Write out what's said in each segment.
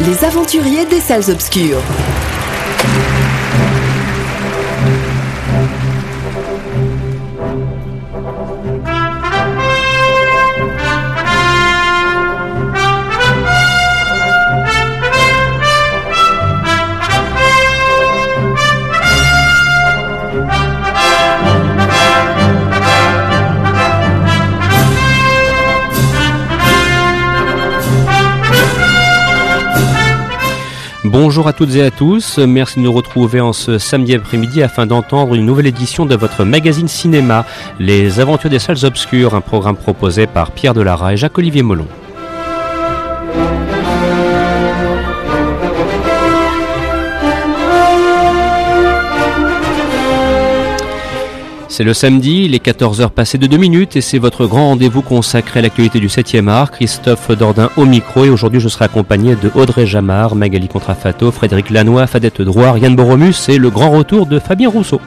Les aventuriers des salles obscures. Bonjour à toutes et à tous, merci de nous retrouver en ce samedi après-midi afin d'entendre une nouvelle édition de votre magazine cinéma, Les Aventures des Salles Obscures, un programme proposé par Pierre Delara et Jacques-Olivier Molon. C'est le samedi, il est 14h passées de 2 minutes et c'est votre grand rendez-vous consacré à l'actualité du 7e art. Christophe Dordain au micro et aujourd'hui je serai accompagné de Audrey Jamard, Magali Contrafato, Frédéric Lanois, Fadette Droit, Yann Boromus et le grand retour de Fabien Rousseau.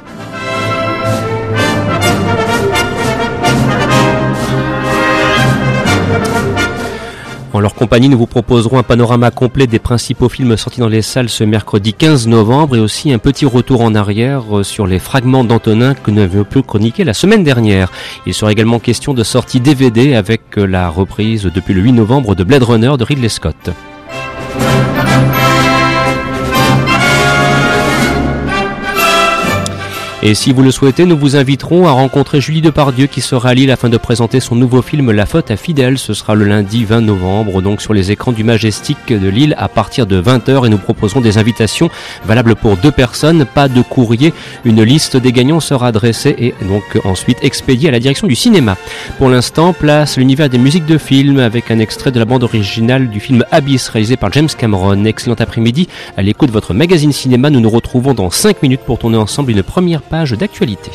En leur compagnie, nous vous proposerons un panorama complet des principaux films sortis dans les salles ce mercredi 15 novembre et aussi un petit retour en arrière euh, sur les fragments d'Antonin que nous avions pu chroniquer la semaine dernière. Il sera également question de sortie DVD avec euh, la reprise depuis le 8 novembre de Blade Runner de Ridley Scott. Et si vous le souhaitez, nous vous inviterons à rencontrer Julie Depardieu qui sera à Lille afin de présenter son nouveau film La faute à Fidèle. Ce sera le lundi 20 novembre, donc sur les écrans du Majestic de Lille à partir de 20h et nous proposerons des invitations valables pour deux personnes, pas de courrier. Une liste des gagnants sera dressée et donc ensuite expédiée à la direction du cinéma. Pour l'instant, place l'univers des musiques de film avec un extrait de la bande originale du film Abyss réalisé par James Cameron. Excellent après-midi à l'écoute de votre magazine cinéma. Nous nous retrouvons dans 5 minutes pour tourner ensemble une première page d'actualité.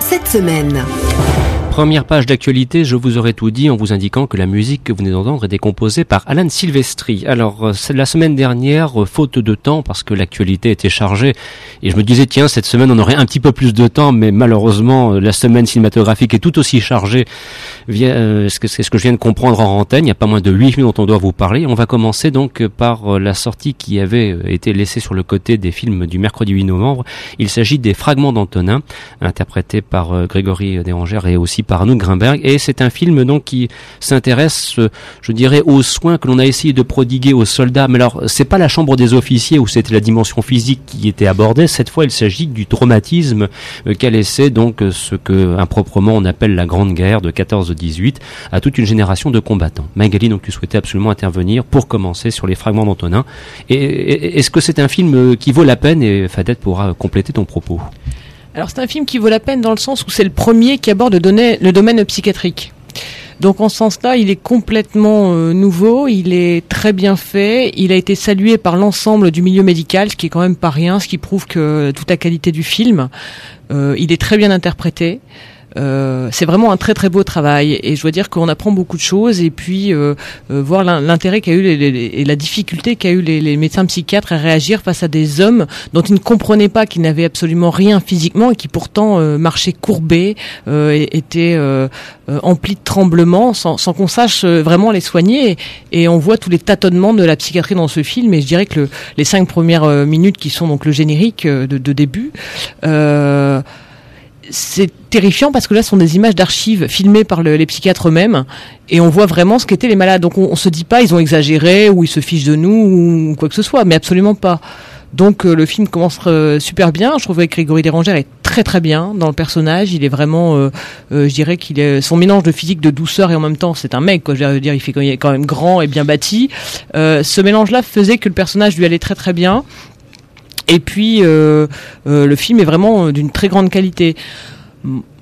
Cette semaine. Première page d'actualité, je vous aurais tout dit en vous indiquant que la musique que vous venez d'entendre est composée par Alan Silvestri. Alors, euh, la semaine dernière, euh, faute de temps, parce que l'actualité était chargée, et je me disais, tiens, cette semaine, on aurait un petit peu plus de temps, mais malheureusement, euh, la semaine cinématographique est tout aussi chargée. C'est ce que je viens de comprendre en antenne. Il n'y a pas moins de 8 films dont on doit vous parler. On va commencer donc par la sortie qui avait été laissée sur le côté des films du mercredi 8 novembre. Il s'agit des Fragments d'Antonin, interprétés par Grégory Dérangère et aussi par Grimberg. Et c'est un film donc qui s'intéresse, euh, je dirais, aux soins que l'on a essayé de prodiguer aux soldats. Mais alors, c'est pas la chambre des officiers où c'était la dimension physique qui était abordée. Cette fois, il s'agit du traumatisme euh, qu'a laissé donc euh, ce que improprement on appelle la Grande Guerre de 14-18 à toute une génération de combattants. Magali, donc tu souhaitais absolument intervenir pour commencer sur les fragments d'Antonin. Et, est-ce que c'est un film qui vaut la peine et Fadette pourra compléter ton propos? Alors c'est un film qui vaut la peine dans le sens où c'est le premier qui aborde le, domaine psychiatrique. Donc en ce sens-là, il est complètement euh, nouveau, il est très bien fait, il a été salué par l'ensemble du milieu médical, ce qui est quand même pas rien, ce qui prouve que toute la qualité du film, euh, il est très bien interprété. Euh, c'est vraiment un très très beau travail. Et je dois dire qu'on apprend beaucoup de choses. Et puis euh, euh, voir l'intérêt qu'a eu et la difficulté qu'a eu les, médecins psychiatres à réagir face à des hommes dont ils ne comprenaient pas qu'ils n'avaient absolument rien physiquement et qui pourtant marchaient courbés, étaient emplis de tremblements sans, qu'on sache vraiment les soigner. Et, on voit tous les tâtonnements de la psychiatrie dans ce film. Et je dirais que les cinq premières minutes qui sont donc le générique de, de début c'est terrifiant parce que là, ce sont des images d'archives filmées par les psychiatres eux-mêmes et on voit vraiment ce qu'étaient les malades. Donc on, se dit pas ils ont exagéré ou ils se fichent de nous ou quoi que ce soit, mais absolument pas. Donc euh, le film commence euh, super bien. Je trouve que Grégory Dérangère est très très bien dans le personnage. Il est vraiment, euh, je dirais qu'il est son mélange de physique, de douceur et en même temps c'est un mec. Je veux dire, il fait quand même grand et bien bâti. ce mélange-là faisait que le personnage lui allait très très bien. Et puis, euh, euh, le film est vraiment euh, d'une très grande qualité.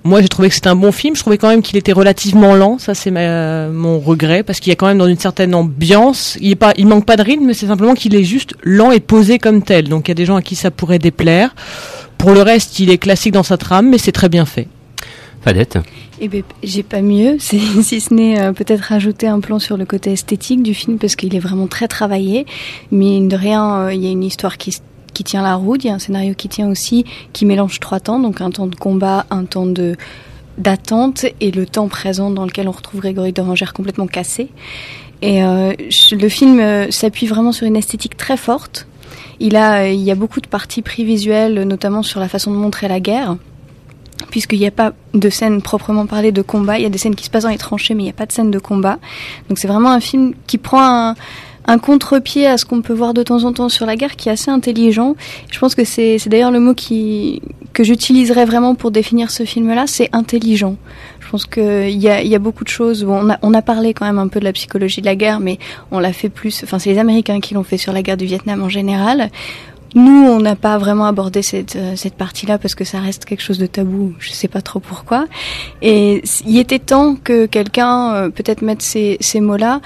Moi, j'ai trouvé que c'était un bon film. Je trouvais quand même qu'il était relativement lent. Ça, c'est mon regret parce qu'il y a quand même dans une certaine ambiance. Il est pas, il manque pas de rythme, mais c'est simplement qu'il est juste lent et posé comme tel. Donc, il y a des gens à qui ça pourrait déplaire. Pour le reste, il est classique dans sa trame, mais c'est très bien fait. Fadette eh ben, j'ai pas mieux, si ce n'est peut-être rajouter un plan sur le côté esthétique du film parce qu'il est vraiment très travaillé. Mais de rien, il y a une histoire qui qui tient la route, il y a un scénario qui tient aussi, qui mélange trois temps, donc un temps de combat, un temps de d'attente et le temps présent dans lequel on retrouve Grégory Dorangère complètement cassé. Et euh, le film euh, s'appuie vraiment sur une esthétique très forte. Il a, il y a beaucoup de parties visuelles, notamment sur la façon de montrer la guerre, puisqu'il n'y a pas de scène proprement parlée de combat. Il y a des scènes qui se passent dans les tranchées, mais il n'y a pas de scène de combat. Donc c'est vraiment un film qui prend un, un contre-pied à ce qu'on peut voir de temps en temps sur la guerre qui est assez intelligent. Je pense que c'est d'ailleurs le mot qui, que j'utiliserais vraiment pour définir ce film-là, c'est intelligent. Je pense qu'il y a, y a beaucoup de choses. on, a, on a parlé quand même un peu de la psychologie de la guerre, mais on l'a fait plus. Enfin, c'est les Américains qui l'ont fait sur la guerre du Vietnam en général. Nous, on n'a pas vraiment abordé cette, euh, cette partie-là parce que ça reste quelque chose de tabou. Je sais pas trop pourquoi. Et il était temps que quelqu'un euh, peut-être mette ces, ces mots-là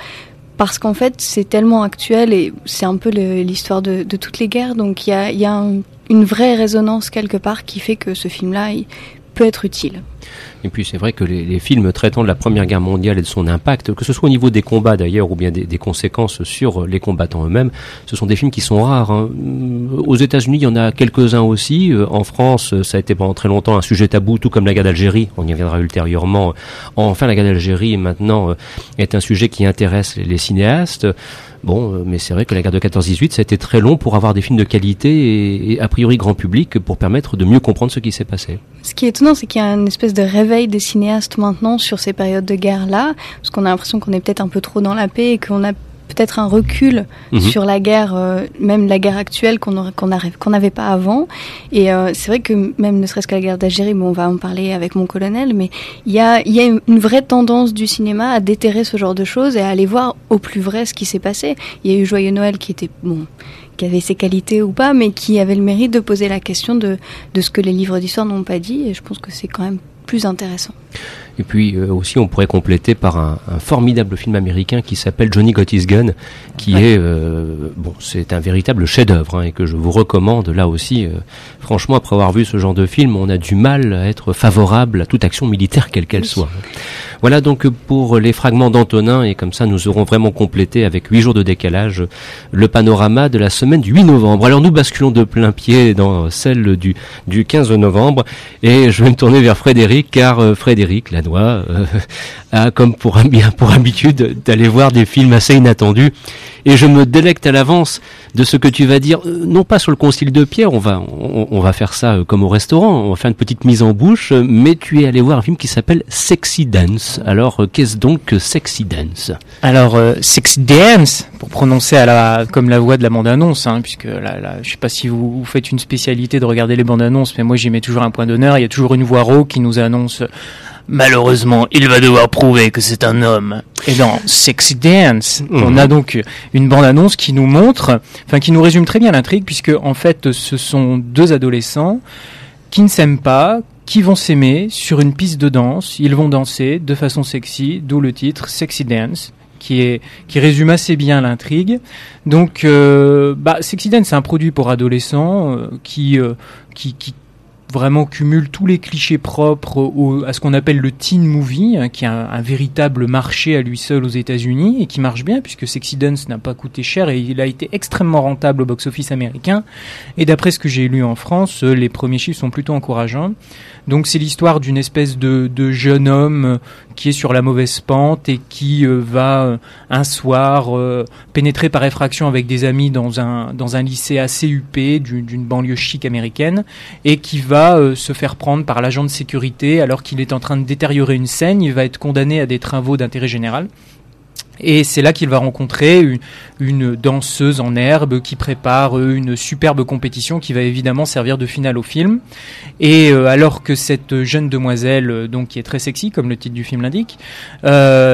parce qu'en fait c'est tellement actuel et c'est un peu l'histoire de, toutes les guerres, donc il y a, une vraie résonance quelque part qui fait que ce film-là peut être utile. Et puis c'est vrai que les, films traitant de la Première Guerre mondiale et de son impact, que ce soit au niveau des combats d'ailleurs ou bien des, conséquences sur les combattants eux-mêmes, ce sont des films qui sont rares. Hein. Aux États-Unis, il y en a quelques-uns aussi. Euh, en France, ça a été pendant très longtemps un sujet tabou, tout comme la guerre d'Algérie. On y reviendra ultérieurement. Enfin, la guerre d'Algérie maintenant euh, est un sujet qui intéresse les cinéastes. Bon, euh, mais c'est vrai que la guerre de 14-18, ça a été très long pour avoir des films de qualité et, a priori grand public pour permettre de mieux comprendre ce qui s'est passé. Ce qui est étonnant, c'est qu'il y a une espèce de réveil des cinéastes maintenant sur ces périodes de guerre-là, parce qu'on a l'impression qu'on est peut-être un peu trop dans la paix et qu'on a peut-être un recul mhm. sur la guerre, euh, même la guerre actuelle qu'on qu'on n'avait pas avant. Et euh, c'est vrai que même ne serait-ce que la guerre d'Algérie, bon, on va en parler avec mon colonel, mais il y a, y a une vraie tendance du cinéma à déterrer ce genre de choses et à aller voir au plus vrai ce qui s'est passé. Il y a eu Joyeux Noël qui était bon qui avait ses qualités ou pas, mais qui avait le mérite de poser la question de, de ce que les livres d'histoire n'ont pas dit, et je pense que c'est quand même plus intéressant. Et puis euh, aussi, on pourrait compléter par un, un formidable film américain qui s'appelle Johnny Got His Gun, qui est euh, bon, c'est un véritable chef-d'œuvre hein, et que je vous recommande. Là aussi, euh, franchement, après avoir vu ce genre de film, on a du mal à être favorable à toute action militaire quelle qu'elle soit. Voilà donc pour les fragments d'Antonin et comme ça nous aurons vraiment complété avec huit jours de décalage le panorama de la semaine du 8 novembre. Alors nous basculons de plein pied dans celle du, du 15 novembre et je vais me tourner vers Frédéric car Frédéric Lanois euh, a comme pour, habitude d'aller voir des films assez inattendus et je me délecte à l'avance de ce que tu vas dire, euh, non pas sur le concile de Pierre, on va, on, va faire ça euh, comme au restaurant, on va faire une petite mise en bouche, mais tu es allé voir un film qui s'appelle Sexy Dance. Alors, qu'est-ce donc que Sexy Dance? Alors, Sexy Dance, pour prononcer à la, comme la voix de la bande-annonce, hein, puisque là, là, je sais pas si vous, vous faites une spécialité de regarder les bandes-annonces, mais moi j'y mets toujours un point d'honneur. Il y a toujours une voix rauque qui nous annonce Malheureusement, il va devoir prouver que c'est un homme. Et dans Sexy Dance, Mhm. on a donc une bande-annonce qui nous montre, enfin qui nous résume très bien l'intrigue, puisque en fait, ce sont deux adolescents qui ne s'aiment pas, qui vont s'aimer sur une piste de danse. Ils vont danser de façon sexy, d'où le titre Sexy Dance. Qui, est, qui résume assez bien l'intrigue. Donc, euh, bah, Sexy Dance, c'est un produit pour adolescents euh, qui, euh, qui, qui vraiment cumule tous les clichés propres au- à ce qu'on appelle le teen movie, hein, qui est un, véritable marché à lui seul aux États-Unis et qui marche bien puisque Sexy Dance n'a pas coûté cher et il a été extrêmement rentable au box-office américain. Et d'après ce que j'ai lu en France, euh, les premiers chiffres sont plutôt encourageants. Donc c'est l'histoire d'une espèce de, de jeune homme euh, qui est sur la mauvaise pente et qui euh, va euh, un soir pénétrer par effraction avec des amis dans un, dans un lycée assez huppé du- d'une banlieue chic américaine et qui va se faire prendre par l'agent de sécurité alors qu'il est en train de détériorer une scène. Il va être condamné à des travaux d'intérêt général. Et c'est là qu'il va rencontrer une, danseuse en herbe qui prépare euh, une superbe compétition qui va évidemment servir de finale au film. Et euh, alors que cette jeune demoiselle, euh, donc qui est très sexy, comme le titre du film l'indique,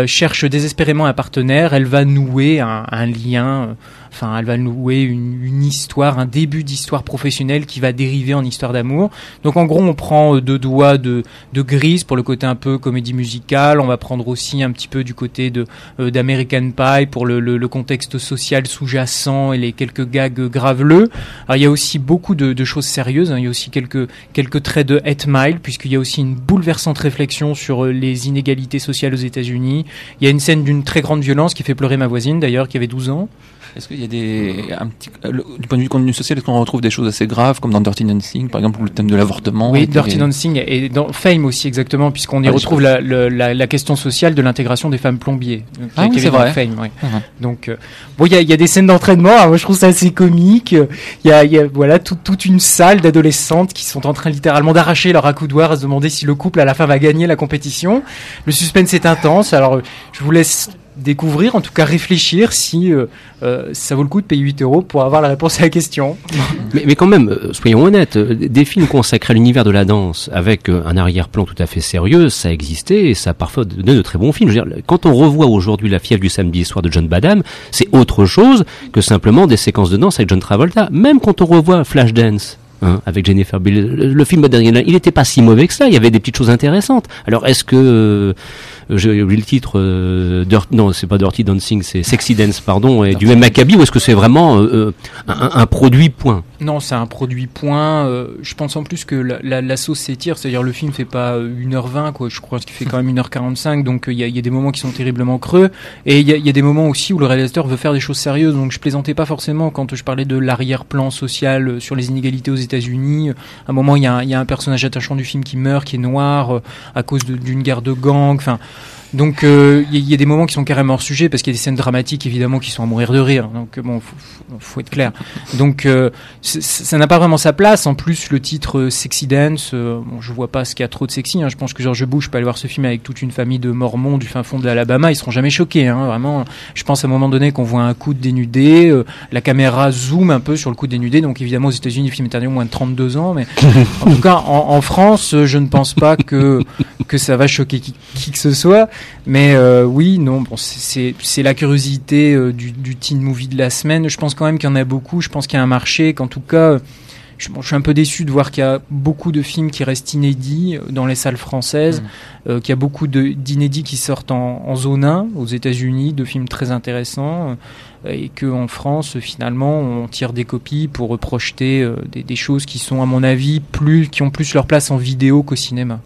cherche désespérément un partenaire, elle va nouer un, lien, enfin elle va nouer une, une histoire, un début d'histoire professionnelle qui va dériver en histoire d'amour. Donc en gros, on prend euh, deux doigts de, de grise pour le côté un peu comédie musicale, on va prendre aussi un petit peu du côté de euh, d'American Pie pour le, le, le contexte social sous-jacent et les quelques gags graveleux. Alors il y a aussi beaucoup de, de choses sérieuses, hein. il y a aussi quelques quelques traits de 8 Mile puisqu'il y a aussi une bouleversante réflexion sur euh, les inégalités sociales aux États-Unis. Il y a une scène d'une très grande violence qui fait pleurer ma voisine d'ailleurs qui avait 12 ans. Est-ce qu'il y a des. Un petit, euh, le- du point de vue du contenu social, est-ce qu'on retrouve des choses assez graves, comme dans Dirty Dancing, par exemple, le thème de l'avortement Oui, Dirty Dancing et dans Fame aussi exactement, puisqu'on y Ah, retrouve la, la, la question sociale de l'intégration des femmes plombiers. euh, Ah oui, est c'est vrai. Fame, ouais. Mhm. Donc, euh, bon, il y y a des scènes d'entraînement. alors moi, je trouve ça assez comique. Il y a, il y a voilà tout- toute une salle d'adolescentes qui sont en train littéralement d'arracher leur accoudoir à se demander si le couple à la fin va gagner la compétition. Le suspense est intense. Alors, je vous laisse découvrir, en tout cas réfléchir si euh, euh, ça vaut le coup de payer 8 euros pour avoir la réponse à la question. Mais, mais quand même, euh, soyons honnêtes, euh, des films consacrés à l'univers de la danse avec un arrière-plan tout à fait sérieux, ça existait et ça a parfois donné de très bons films. Je veux dire, quand on revoit aujourd'hui La fièvre du samedi soir de John Badham, c'est autre chose que simplement des séquences de danse avec John Travolta. Même quand on revoit Flashdance. Hein, avec Jennifer Bill. Le, le film il n'était pas si mauvais que ça. Il y avait des petites choses intéressantes. Alors, est-ce que j'ai oublié le titre euh, Dirt- Non, c'est pas Dirty Dancing, c'est Sexy Dance, pardon, et du même acabit. Ou est-ce que c'est vraiment euh, euh, un, un produit point? Non, c'est un produit point. euh, je pense en plus que la, la, la sauce s'étire, c'est-à-dire le film fait pas euh, 1h20, quoi. Je crois qu'il fait quand même 1h45, donc euh, il y, a, il y a des moments qui sont terriblement creux. Et il y a, y a des moments aussi où le réalisateur veut faire des choses sérieuses, donc je plaisantais pas forcément quand je parlais de l'arrière-plan social euh, sur les inégalités aux États-Unis. À un moment, il y, a un, il y a un personnage attachant du film qui meurt, qui est noir, euh, à cause d'une guerre de gang. Enfin. Donc euh, il y, a- il y a des moments qui sont carrément hors sujet parce qu'il y a des scènes dramatiques évidemment qui sont à mourir de rire. Donc euh, bon, faut, faut, être clair. Donc euh, ça n'a pas vraiment sa place. En plus, le titre euh, Sexy Dance, euh, bon, je vois pas ce qu'il y a trop de sexy. hein. Je pense que George Bush peut aller voir ce film avec toute une famille de Mormons du fin fond de l'Alabama. Ils seront jamais choqués. Hein, vraiment, je pense à un moment donné qu'on voit un coude dénudé, euh, la caméra zoome un peu sur le coude dénudé. Donc évidemment, aux États-Unis, film interdit au moins de 32 ans. Mais en tout cas, en, en France, euh, je ne pense pas que que ça va choquer qui, qui que ce soit. Mais euh, oui, non, bon, c'est- la curiosité euh, du, du teen movie de la semaine. Je pense quand même qu'il y en a beaucoup. Je pense qu'il y a un marché, qu'en tout cas, euh, je, bon, je suis un peu déçu de voir qu'il y a beaucoup de films qui restent inédits dans les salles françaises, euh, qu'il y a beaucoup d'inédits qui sortent en, en zone 1 aux États-Unis, de films très intéressants, euh, et qu'en France, finalement, on tire des copies pour reprojeter euh, des, des choses qui sont, à mon avis, plus, qui ont plus leur place en vidéo qu'au cinéma.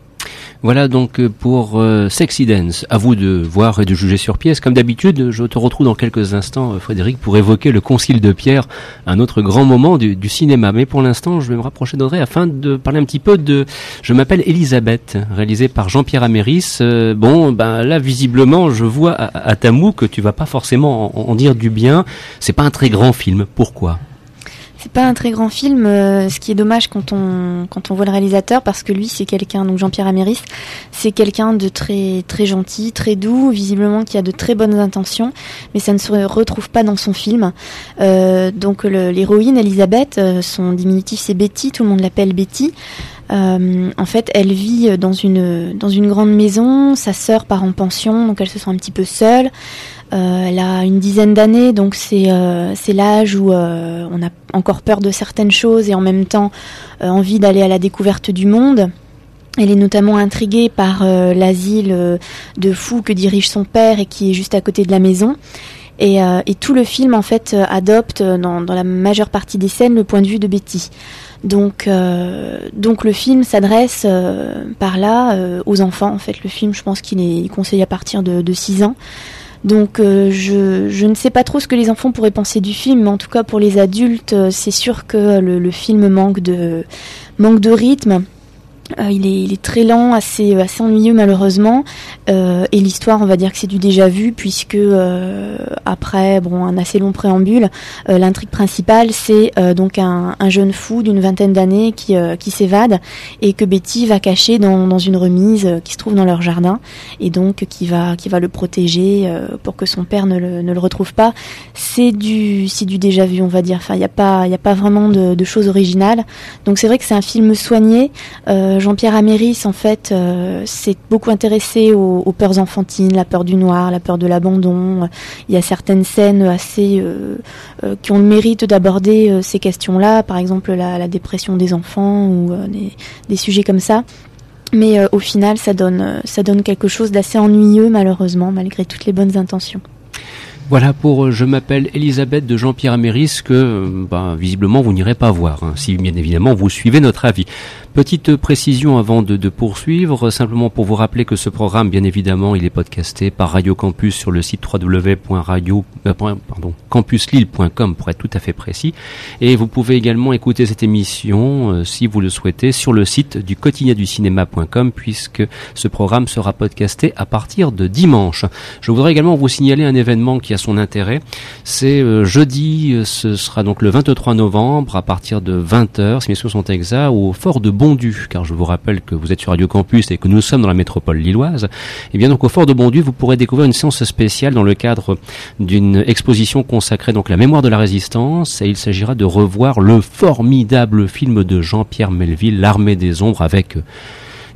Voilà donc euh, pour euh, Sexy Dance. À vous de voir et de juger sur pièce. Comme d'habitude, je te retrouve dans quelques instants, euh, Frédéric, pour évoquer le Concile de Pierre, un autre grand moment du, cinéma. Mais pour l'instant, je vais me rapprocher d'Audrey afin de parler un petit peu de Je m'appelle Elisabeth, réalisé par Jean-Pierre Améris. Euh, bon, ben là, visiblement, je vois à, à ta moue que tu vas pas forcément en, en dire du bien. C'est pas un très grand film. Pourquoi? C'est pas un très grand film, euh, ce qui est dommage quand on quand on voit le réalisateur parce que lui c'est quelqu'un donc Jean-Pierre Améris, c'est quelqu'un de très très gentil, très doux, visiblement qui a de très bonnes intentions, mais ça ne se retrouve pas dans son film. Euh, donc l'héroïne Elisabeth, euh, son diminutif c'est Betty, tout le monde l'appelle Betty. En fait, elle vit dans une dans une grande maison. Sa sœur part en pension, donc elle se sent un petit peu seule. Euh, elle a une dizaine d'années, donc c'est euh, l'âge où euh, on a encore peur de certaines choses et en même temps envie d'aller à la découverte du monde. Elle est notamment intriguée par l'asile de fous que dirige son père et qui est juste à côté de la maison. Et, tout le film en fait adopte dans, la majeure partie des scènes le point de vue de Betty. Donc, le film s'adresse par là aux enfants. En fait, le film, je pense qu'il est conseillé à partir de, de 6 ans. Donc euh, je, je ne sais pas trop ce que les enfants pourraient penser du film, mais en tout cas pour les adultes, euh, c'est sûr que le, film manque de rythme. Euh, il, est, il est très lent, assez, assez ennuyeux malheureusement. Euh, et l'histoire, on va dire que c'est du déjà vu, puisque euh, après bon, un assez long préambule, euh, l'intrigue principale, c'est euh, donc un, un jeune fou d'une vingtaine d'années qui, qui s'évade et que Betty va cacher dans, dans une remise qui se trouve dans leur jardin et donc qui va, qui va le protéger pour que son père ne le, ne le retrouve pas. C'est du, du déjà vu, on va dire. Enfin, il n'y a pas, y a pas vraiment de, de choses originales. Donc c'est vrai que c'est un film soigné. Jean-Pierre Améris, en fait, euh, s'est beaucoup intéressé aux, peurs enfantines, la peur du noir, la peur de l'abandon. Il y a certaines scènes assez euh, euh, qui ont le mérite d'aborder ces questions-là, par exemple la, dépression des enfants ou des, sujets comme ça. Mais au final, ça donne quelque chose d'assez ennuyeux, malheureusement, malgré toutes les bonnes intentions. Voilà pour euh, Je m'appelle Elisabeth de Jean-Pierre Améris que euh, bah, visiblement vous n'irez pas voir, hein, si bien évidemment vous suivez notre avis. Petite précision avant de, poursuivre, simplement pour vous rappeler que ce programme, bien évidemment, il est podcasté par Radio Campus sur le site www.radio, euh, pour être tout à fait précis. Et vous pouvez également écouter cette émission, euh, si vous le souhaitez, sur le site du quotidien du cinéma.com puisque ce programme sera podcasté à partir de dimanche. Je voudrais également vous signaler un événement qui a son intérêt. C'est euh, jeudi, euh, ce sera donc le 23 novembre à partir de 20h, si mes souvenirs sont exacts, au fort de Bondu, car je vous rappelle que vous êtes sur Radio Campus et que nous sommes dans la métropole lilloise. Et bien donc au fort de Bondu, vous pourrez découvrir une séance spéciale dans le cadre d'une exposition consacrée donc à la mémoire de la résistance et il s'agira de revoir le formidable film de Jean-Pierre Melville, L'armée des ombres avec euh,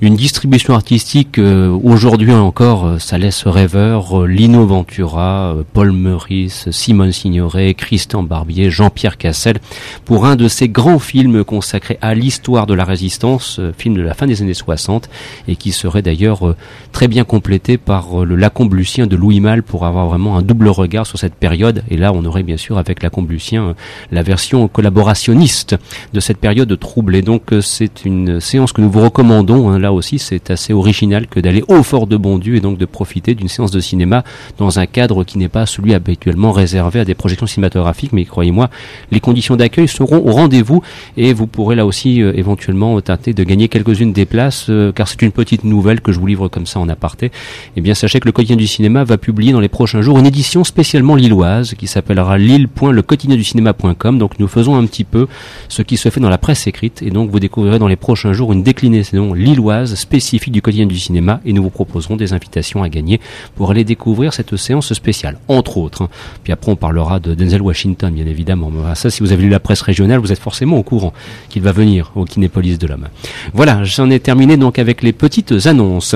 une distribution artistique euh, aujourd'hui encore, euh, ça laisse rêveur. Euh, Lino Ventura, euh, Paul Meurice, Simone Signoret, Christian Barbier, Jean-Pierre Cassel, pour un de ces grands films consacrés à l'histoire de la résistance, euh, film de la fin des années 60, et qui serait d'ailleurs euh, très bien complété par euh, le Lacombe Lucien de Louis Malle pour avoir vraiment un double regard sur cette période. Et là, on aurait bien sûr avec Lacombe Lucien euh, la version collaborationniste de cette période troublée. Donc euh, c'est une séance que nous vous recommandons. hein. Là aussi, c'est assez original que d'aller au Fort de Bondu et donc de profiter d'une séance de cinéma dans un cadre qui n'est pas celui habituellement réservé à des projections cinématographiques. Mais croyez-moi, les conditions d'accueil seront au rendez-vous et vous pourrez là aussi euh, éventuellement tenter de gagner quelques-unes des places, euh, car c'est une petite nouvelle que je vous livre comme ça en aparté. Eh bien, sachez que le quotidien du cinéma va publier dans les prochains jours une édition spécialement lilloise qui s'appellera lille.lequotidienducinéma.com. Donc, nous faisons un petit peu ce qui se fait dans la presse écrite et donc vous découvrirez dans les prochains jours une déclinaison lilloise spécifique du quotidien du cinéma et nous vous proposerons des invitations à gagner pour aller découvrir cette séance spéciale, entre autres. hein. Puis après, on parlera de Denzel Washington, bien évidemment. Ça, si vous avez lu la presse régionale, vous êtes forcément au courant qu'il va venir au Kinépolis de l'homme. Voilà, j'en ai terminé donc avec les petites annonces.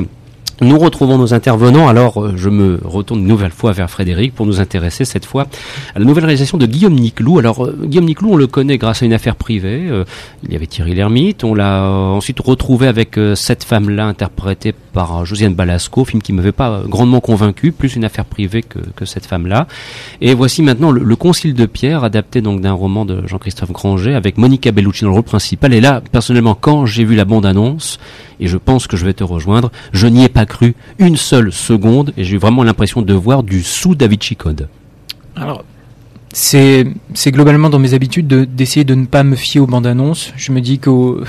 Nous retrouvons nos intervenants. Alors, euh, je me retourne une nouvelle fois vers Frédéric pour nous intéresser cette fois à la nouvelle réalisation de Guillaume Niclou. Alors, euh, Guillaume Niclou, on le connaît grâce à une affaire privée. Euh, il y avait Thierry Lhermitte. On l'a ensuite retrouvé avec cette femme-là interprétée par Josiane Balasco, film qui m'avait pas grandement convaincu, plus une affaire privée que, cette femme-là. Et voici maintenant le, le, Concile de Pierre, adapté donc d'un roman de Jean-Christophe Granger, avec Monica Bellucci dans le rôle principal. Et là, personnellement, quand j'ai vu la bande-annonce, et je pense que je vais te rejoindre. Je n'y ai pas cru une seule seconde et j'ai eu vraiment l'impression de voir du sous David Chicode. Alors, c'est globalement dans mes habitudes d'essayer de, ne pas me fier aux bandes annonces. Je me dis qu'au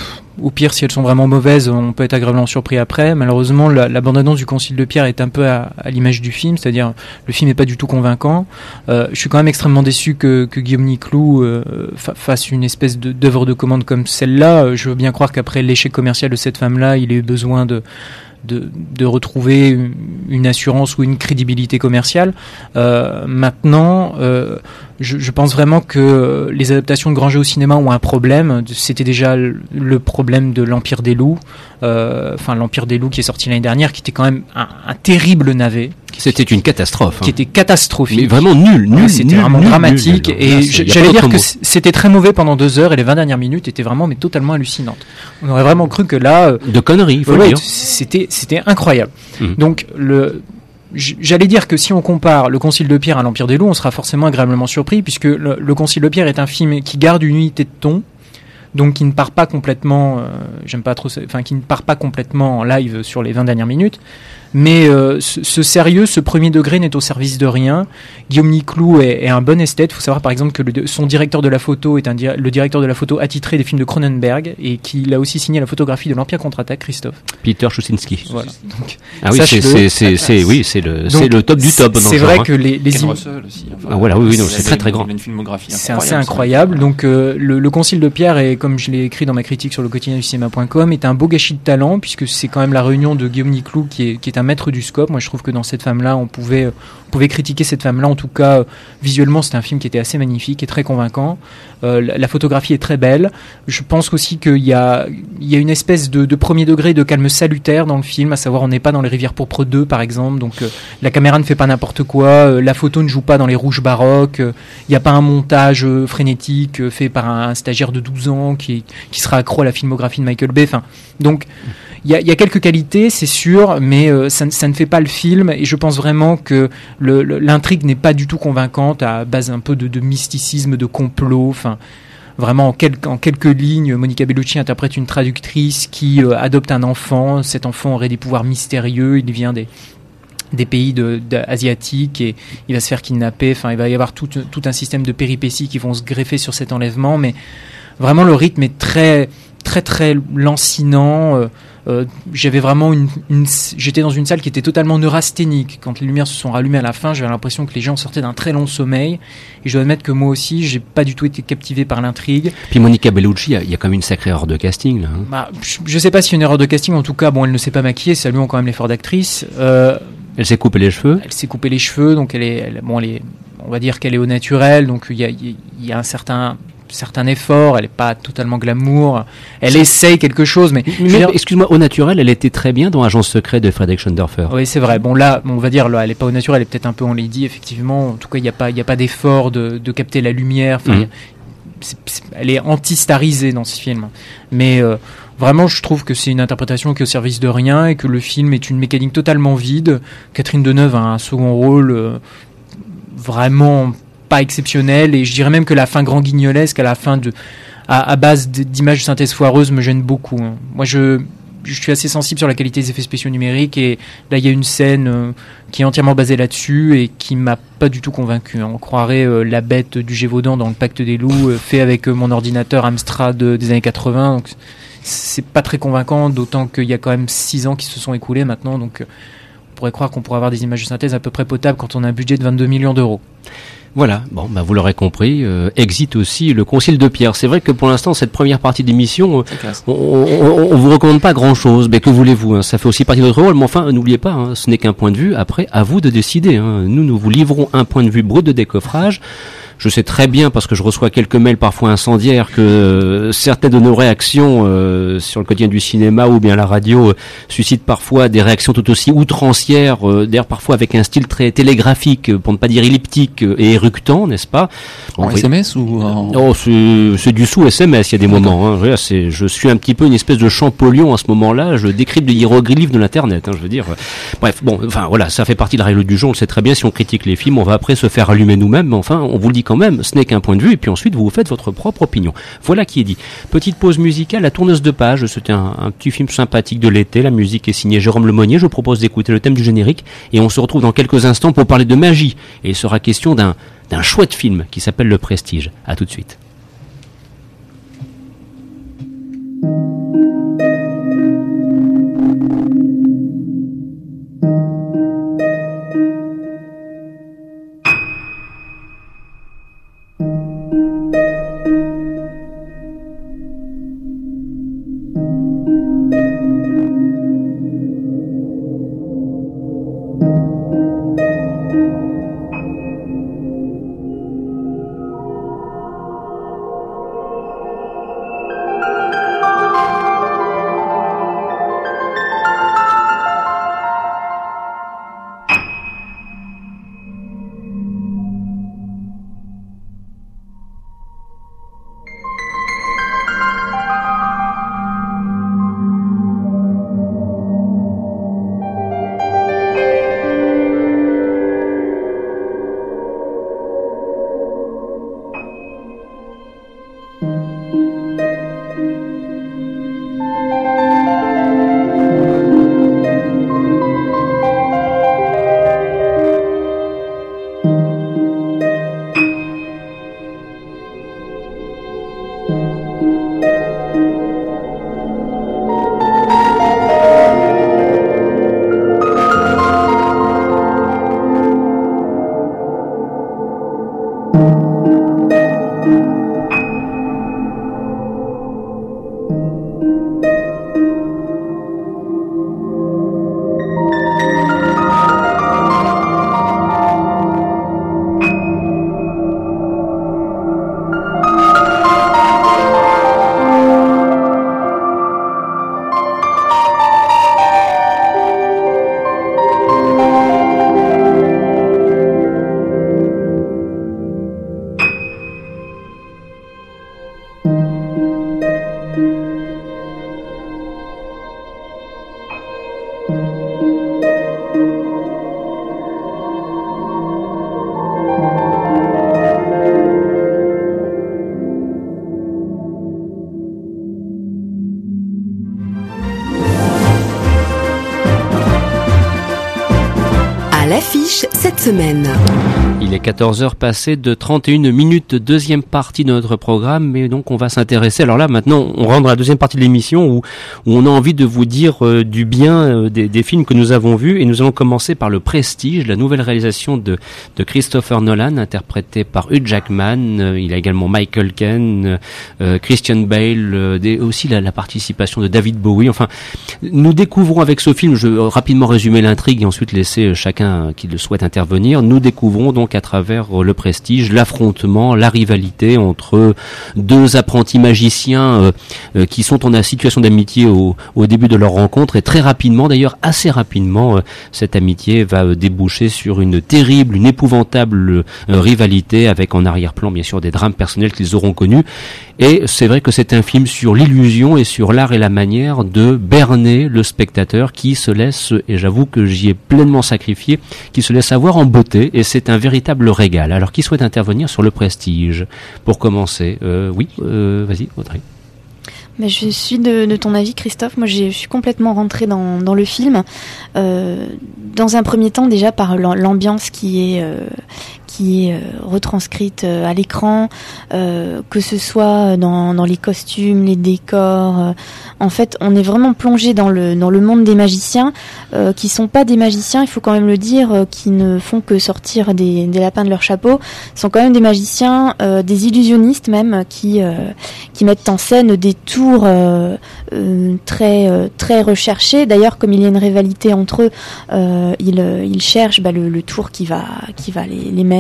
au pire, si elles sont vraiment mauvaises, on peut être agréablement surpris après. Malheureusement, la, bande-annonce du Concile de Pierre est un peu à, l'image du film, c'est-à-dire le film n'est pas du tout convaincant. Euh, je suis quand même extrêmement déçu que, que Guillaume Niclou euh, fasse une espèce d'œuvre de, commande comme celle-là. Je veux bien croire qu'après l'échec commercial de cette femme-là, il ait eu besoin de de, retrouver une assurance ou une crédibilité commerciale. Euh, maintenant, euh, je, pense vraiment que les adaptations de Granger au cinéma ont un problème. C'était déjà le problème de l'Empire des loups, euh, enfin l'Empire des loups qui est sorti l'année dernière, qui était quand même un terrible navet. C'était une catastrophe. Qui hein. était catastrophique. Mais vraiment nul, nul. c'était vraiment dramatique. et j'allais dire que c'était très mauvais pendant deux heures et les 20 dernières minutes étaient vraiment mais totalement hallucinantes. On aurait vraiment cru que là. De conneries, il faut dire. C'était c'était incroyable. Hum. Donc le J'allais dire que si on compare le Concile de Pierre à l'Empire des Loups, on sera forcément agréablement surpris, puisque le, Concile de Pierre est un film qui garde une unité de ton, donc qui ne part pas complètement, euh, j'aime pas trop, enfin qui ne part pas complètement en live sur les 20 dernières minutes, mais euh, ce, sérieux, ce premier degré n'est au service de rien. Guillaume Niclou est, un bon esthète. Il faut savoir par exemple que son directeur de la photo est un le directeur de la photo attitré des films de Cronenberg et qu'il a aussi signé la photographie de l'Empire contre-attaque, Christophe. Peter Schusinski. Voilà. ah oui, c'est oui, c'est le, le top du top. C'est vrai que les, les aussi, ah, voilà, oui, oui c'est très très grand. C'est assez incroyable. Donc euh, le, le, Concile de Pierre est, comme je l'ai écrit dans ma critique sur le quotidien du cinéma.com, est un beau gâchis de talent puisque c'est quand même la réunion de Guillaume Niclou qui est, qui est un maître du scope. Moi, je trouve que dans cette femme-là, on pouvait, on pouvait critiquer cette femme-là. En tout cas, visuellement, c'est un film qui était assez magnifique et très convaincant. Euh, la, photographie est très belle. Je pense aussi qu'il y a, il y a une espèce de, premier degré de calme salutaire dans le film, à savoir on n'est pas dans les rivières pourpres 2 par exemple, donc euh, la caméra ne fait pas n'importe quoi, euh, la photo ne joue pas dans les rouges baroques, il n'y a pas un montage frénétique fait par un, stagiaire de 12 ans qui, qui sera accro à la filmographie de Michael Bay. Enfin, donc il y, a, quelques qualités, c'est sûr, mais ça, ne fait pas le film. Et je pense vraiment que l'intrigue n'est pas du tout convaincante, à base un peu de, mysticisme, de complot. Enfin, vraiment en, quelques lignes, Monica Bellucci interprète une traductrice qui euh, adopte un enfant. Cet enfant aurait des pouvoirs mystérieux. Il vient des, pays asiatiques et il va se faire kidnapper. Enfin, il va y avoir tout, un système de péripéties qui vont se greffer sur cet enlèvement. Mais vraiment, le rythme est très, très, très lancinant. Euh, euh, j'avais vraiment une, j'étais dans une salle qui était totalement neurasthénique. Quand les lumières se sont rallumées à la fin, j'avais l'impression que les gens sortaient d'un très long sommeil. Et je dois admettre que moi aussi, j'ai pas du tout été captivé par l'intrigue. Puis Monica Bellucci, il y, a quand même une sacrée erreur de casting là. Hein. Bah, je, sais pas si une erreur de casting. En tout cas, bon, elle ne s'est pas maquillée. Saluons quand même l'effort d'actrice. Euh, elle s'est coupé les cheveux. Elle s'est coupé les cheveux, donc elle est, bon, elle est, on va dire qu'elle est au naturel. Donc il y a, il y a un certain certain effort, elle n'est pas totalement glamour, elle essaye quelque chose, mais... excuse-moi, au naturel, elle était très bien dans Agence secret de Frederick Schoendorfer. Oui, c'est vrai. Bon, là, on va dire, là, elle n'est pas au naturel, elle est peut-être un peu en lady, effectivement. En tout cas, il n'y a pas, a pas d'effort de, capter la lumière. Mhm. elle est anti-starisée dans ce film. Mais euh, vraiment, je trouve que c'est une interprétation qui est au service de rien et que le film est une mécanique totalement vide. Catherine Deneuve a un second rôle euh, vraiment pas exceptionnel et je dirais même que la fin grand guignolesque à la fin de à, base d'images de synthèse foireuse me gêne beaucoup. Hein. Moi je je suis assez sensible sur la qualité des effets spéciaux numériques et là il y a une scène euh, qui est entièrement basée là-dessus et qui m'a pas du tout convaincu. Hein. On croirait euh, la bête du Gévaudan dans le Pacte des loups euh, fait avec mon ordinateur Amstrad des années 80. Donc c'est pas très convaincant, d'autant qu'il y a quand même 6 ans qui se sont écoulés maintenant. Donc on pourrait croire qu'on pourrait avoir des images de synthèse à peu près potables quand on a un budget de 22 millions d'euros. Voilà, bon, bah vous l'aurez compris, euh, exit aussi le Concile de Pierre. C'est vrai que pour l'instant, cette première partie d'émission, euh, on, on, vous recommande pas grand-chose, mais que voulez-vous hein, Ça fait aussi partie de notre rôle, mais enfin, n'oubliez pas, hein, ce n'est qu'un point de vue. Après, à vous de décider. Hein. Nous, nous vous livrons un point de vue brut de décoffrage je sais très bien, parce que je reçois quelques mails parfois incendiaires, que euh, certaines de nos réactions euh, sur le quotidien du cinéma ou bien la radio euh, suscitent parfois des réactions tout aussi outrancières, euh, d'ailleurs parfois avec un style très télégraphique, pour ne pas dire elliptique et éructant, n'est-ce pas? En SMS ou en... Oh, c'est du sous SMS, il y a des moments. Hein. Je, je suis un petit peu une espèce de Champollion à ce moment-là. Je décrypte des hiéroglyphes de l'internet. Hein, je veux dire. Bref, bon, enfin voilà, ça fait partie de la règle du jeu. On le sait très bien. Si on critique les films, on va après se faire allumer nous-mêmes. Mais enfin, on vous le dit quand même. Ce n'est qu'un point de vue. Et puis ensuite, vous vous faites votre propre opinion. Voilà qui est dit. Petite pause musicale. La tourneuse de page. C'était un, petit film sympathique de l'été. La musique est signée Jérôme Lemonnier. Je vous propose d'écouter le thème du générique. Et on se retrouve dans quelques instants pour parler de magie. Et il sera question d'un chouette film qui s'appelle Le Prestige. À tout de suite. Il est 14h passé de 31 minutes, deuxième partie de notre programme, mais donc on va s'intéresser. Alors là, maintenant, on rentre dans la deuxième partie de l'émission où, on a envie de vous dire euh, du bien euh, des, films que nous avons vus, et nous allons commencer par Le Prestige, la nouvelle réalisation de, de Christopher Nolan, interprété par Hugh Jackman. Euh, il a également Michael Caine, Christian Bale, des- aussi la, la participation de David Bowie. Enfin, nous découvrons avec ce film, je vais rapidement résumer l'intrigue et ensuite laisser chacun qui le souhaite intervenir, nous découvrons donc à travers euh, le prestige, l'affrontement, la rivalité entre deux apprentis magiciens euh, euh, qui sont en situation d'amitié au, début de leur rencontre et très rapidement, d'ailleurs assez rapidement, cette amitié va déboucher sur une terrible, une épouvantable rivalité avec en arrière-plan bien sûr des drames personnels qu'ils auront connus. Et c'est vrai que c'est un film sur l'illusion et sur l'art et la manière de berner le spectateur qui se laisse, et j'avoue que j'y ai pleinement sacrifié, qui se laisse avoir en beauté, et c'est un véritable régal. Alors qui souhaite intervenir sur le prestige? Pour commencer, euh, oui, euh, vas-y Audrey. Je suis de, ton avis, Christophe. Moi, je suis complètement rentrée dans, le film. Euh, dans un premier temps, déjà par l'am- l'ambiance qui est qui est euh, retranscrite euh, à l'écran, euh, que ce soit dans, dans les costumes, les décors. en fait, on est vraiment plongé dans le dans le monde des magiciens, qui sont pas des magiciens. Il faut quand même le dire, qui ne font que sortir des, des lapins de leur chapeau. Sont quand même des magiciens, des illusionnistes même, qui qui mettent en scène des tours très très recherché. D'ailleurs, comme il y a une rivalité entre eux, ils il cherchent bah, le, le, tour qui va qui va les, les mettre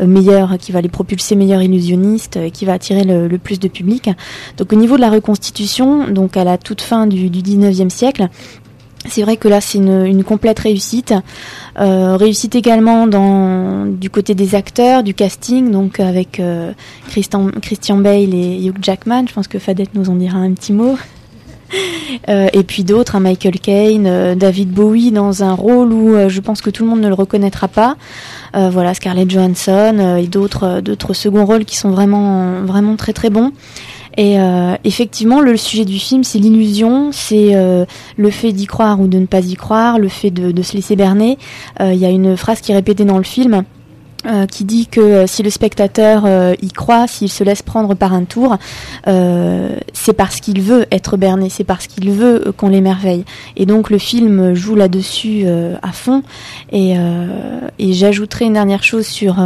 meilleurs, qui va les propulser meilleurs illusionnistes, et qui va attirer le, plus de public. Donc au niveau de la reconstitution, donc à la toute fin du, du 19e siècle, c'est vrai que là, c'est une, complète réussite. Euh, réussite également dans, du côté des acteurs, du casting, donc avec euh, Christian, Christian Bale et Hugh Jackman. Je pense que Fadette nous en dira un petit mot. Euh, et puis d'autres, hein, Michael Caine, euh, David Bowie dans un rôle où euh, je pense que tout le monde ne le reconnaîtra pas. Voilà, Scarlett Johansson et d'autres d'autres seconds rôles qui sont vraiment vraiment très très bons. Et effectivement, le sujet du film, c'est l'illusion, c'est le fait d'y croire ou de ne pas y croire, le fait de, de se laisser berner. Il y a une phrase qui est répétée dans le film euh, qui dit que euh, si le spectateur euh, y croit, s'il se laisse prendre par un tour, c'est parce qu'il veut être berné, c'est parce qu'il veut qu'on l'émerveille. Et donc le film joue là-dessus à fond. Et, j'ajouterai une dernière chose sur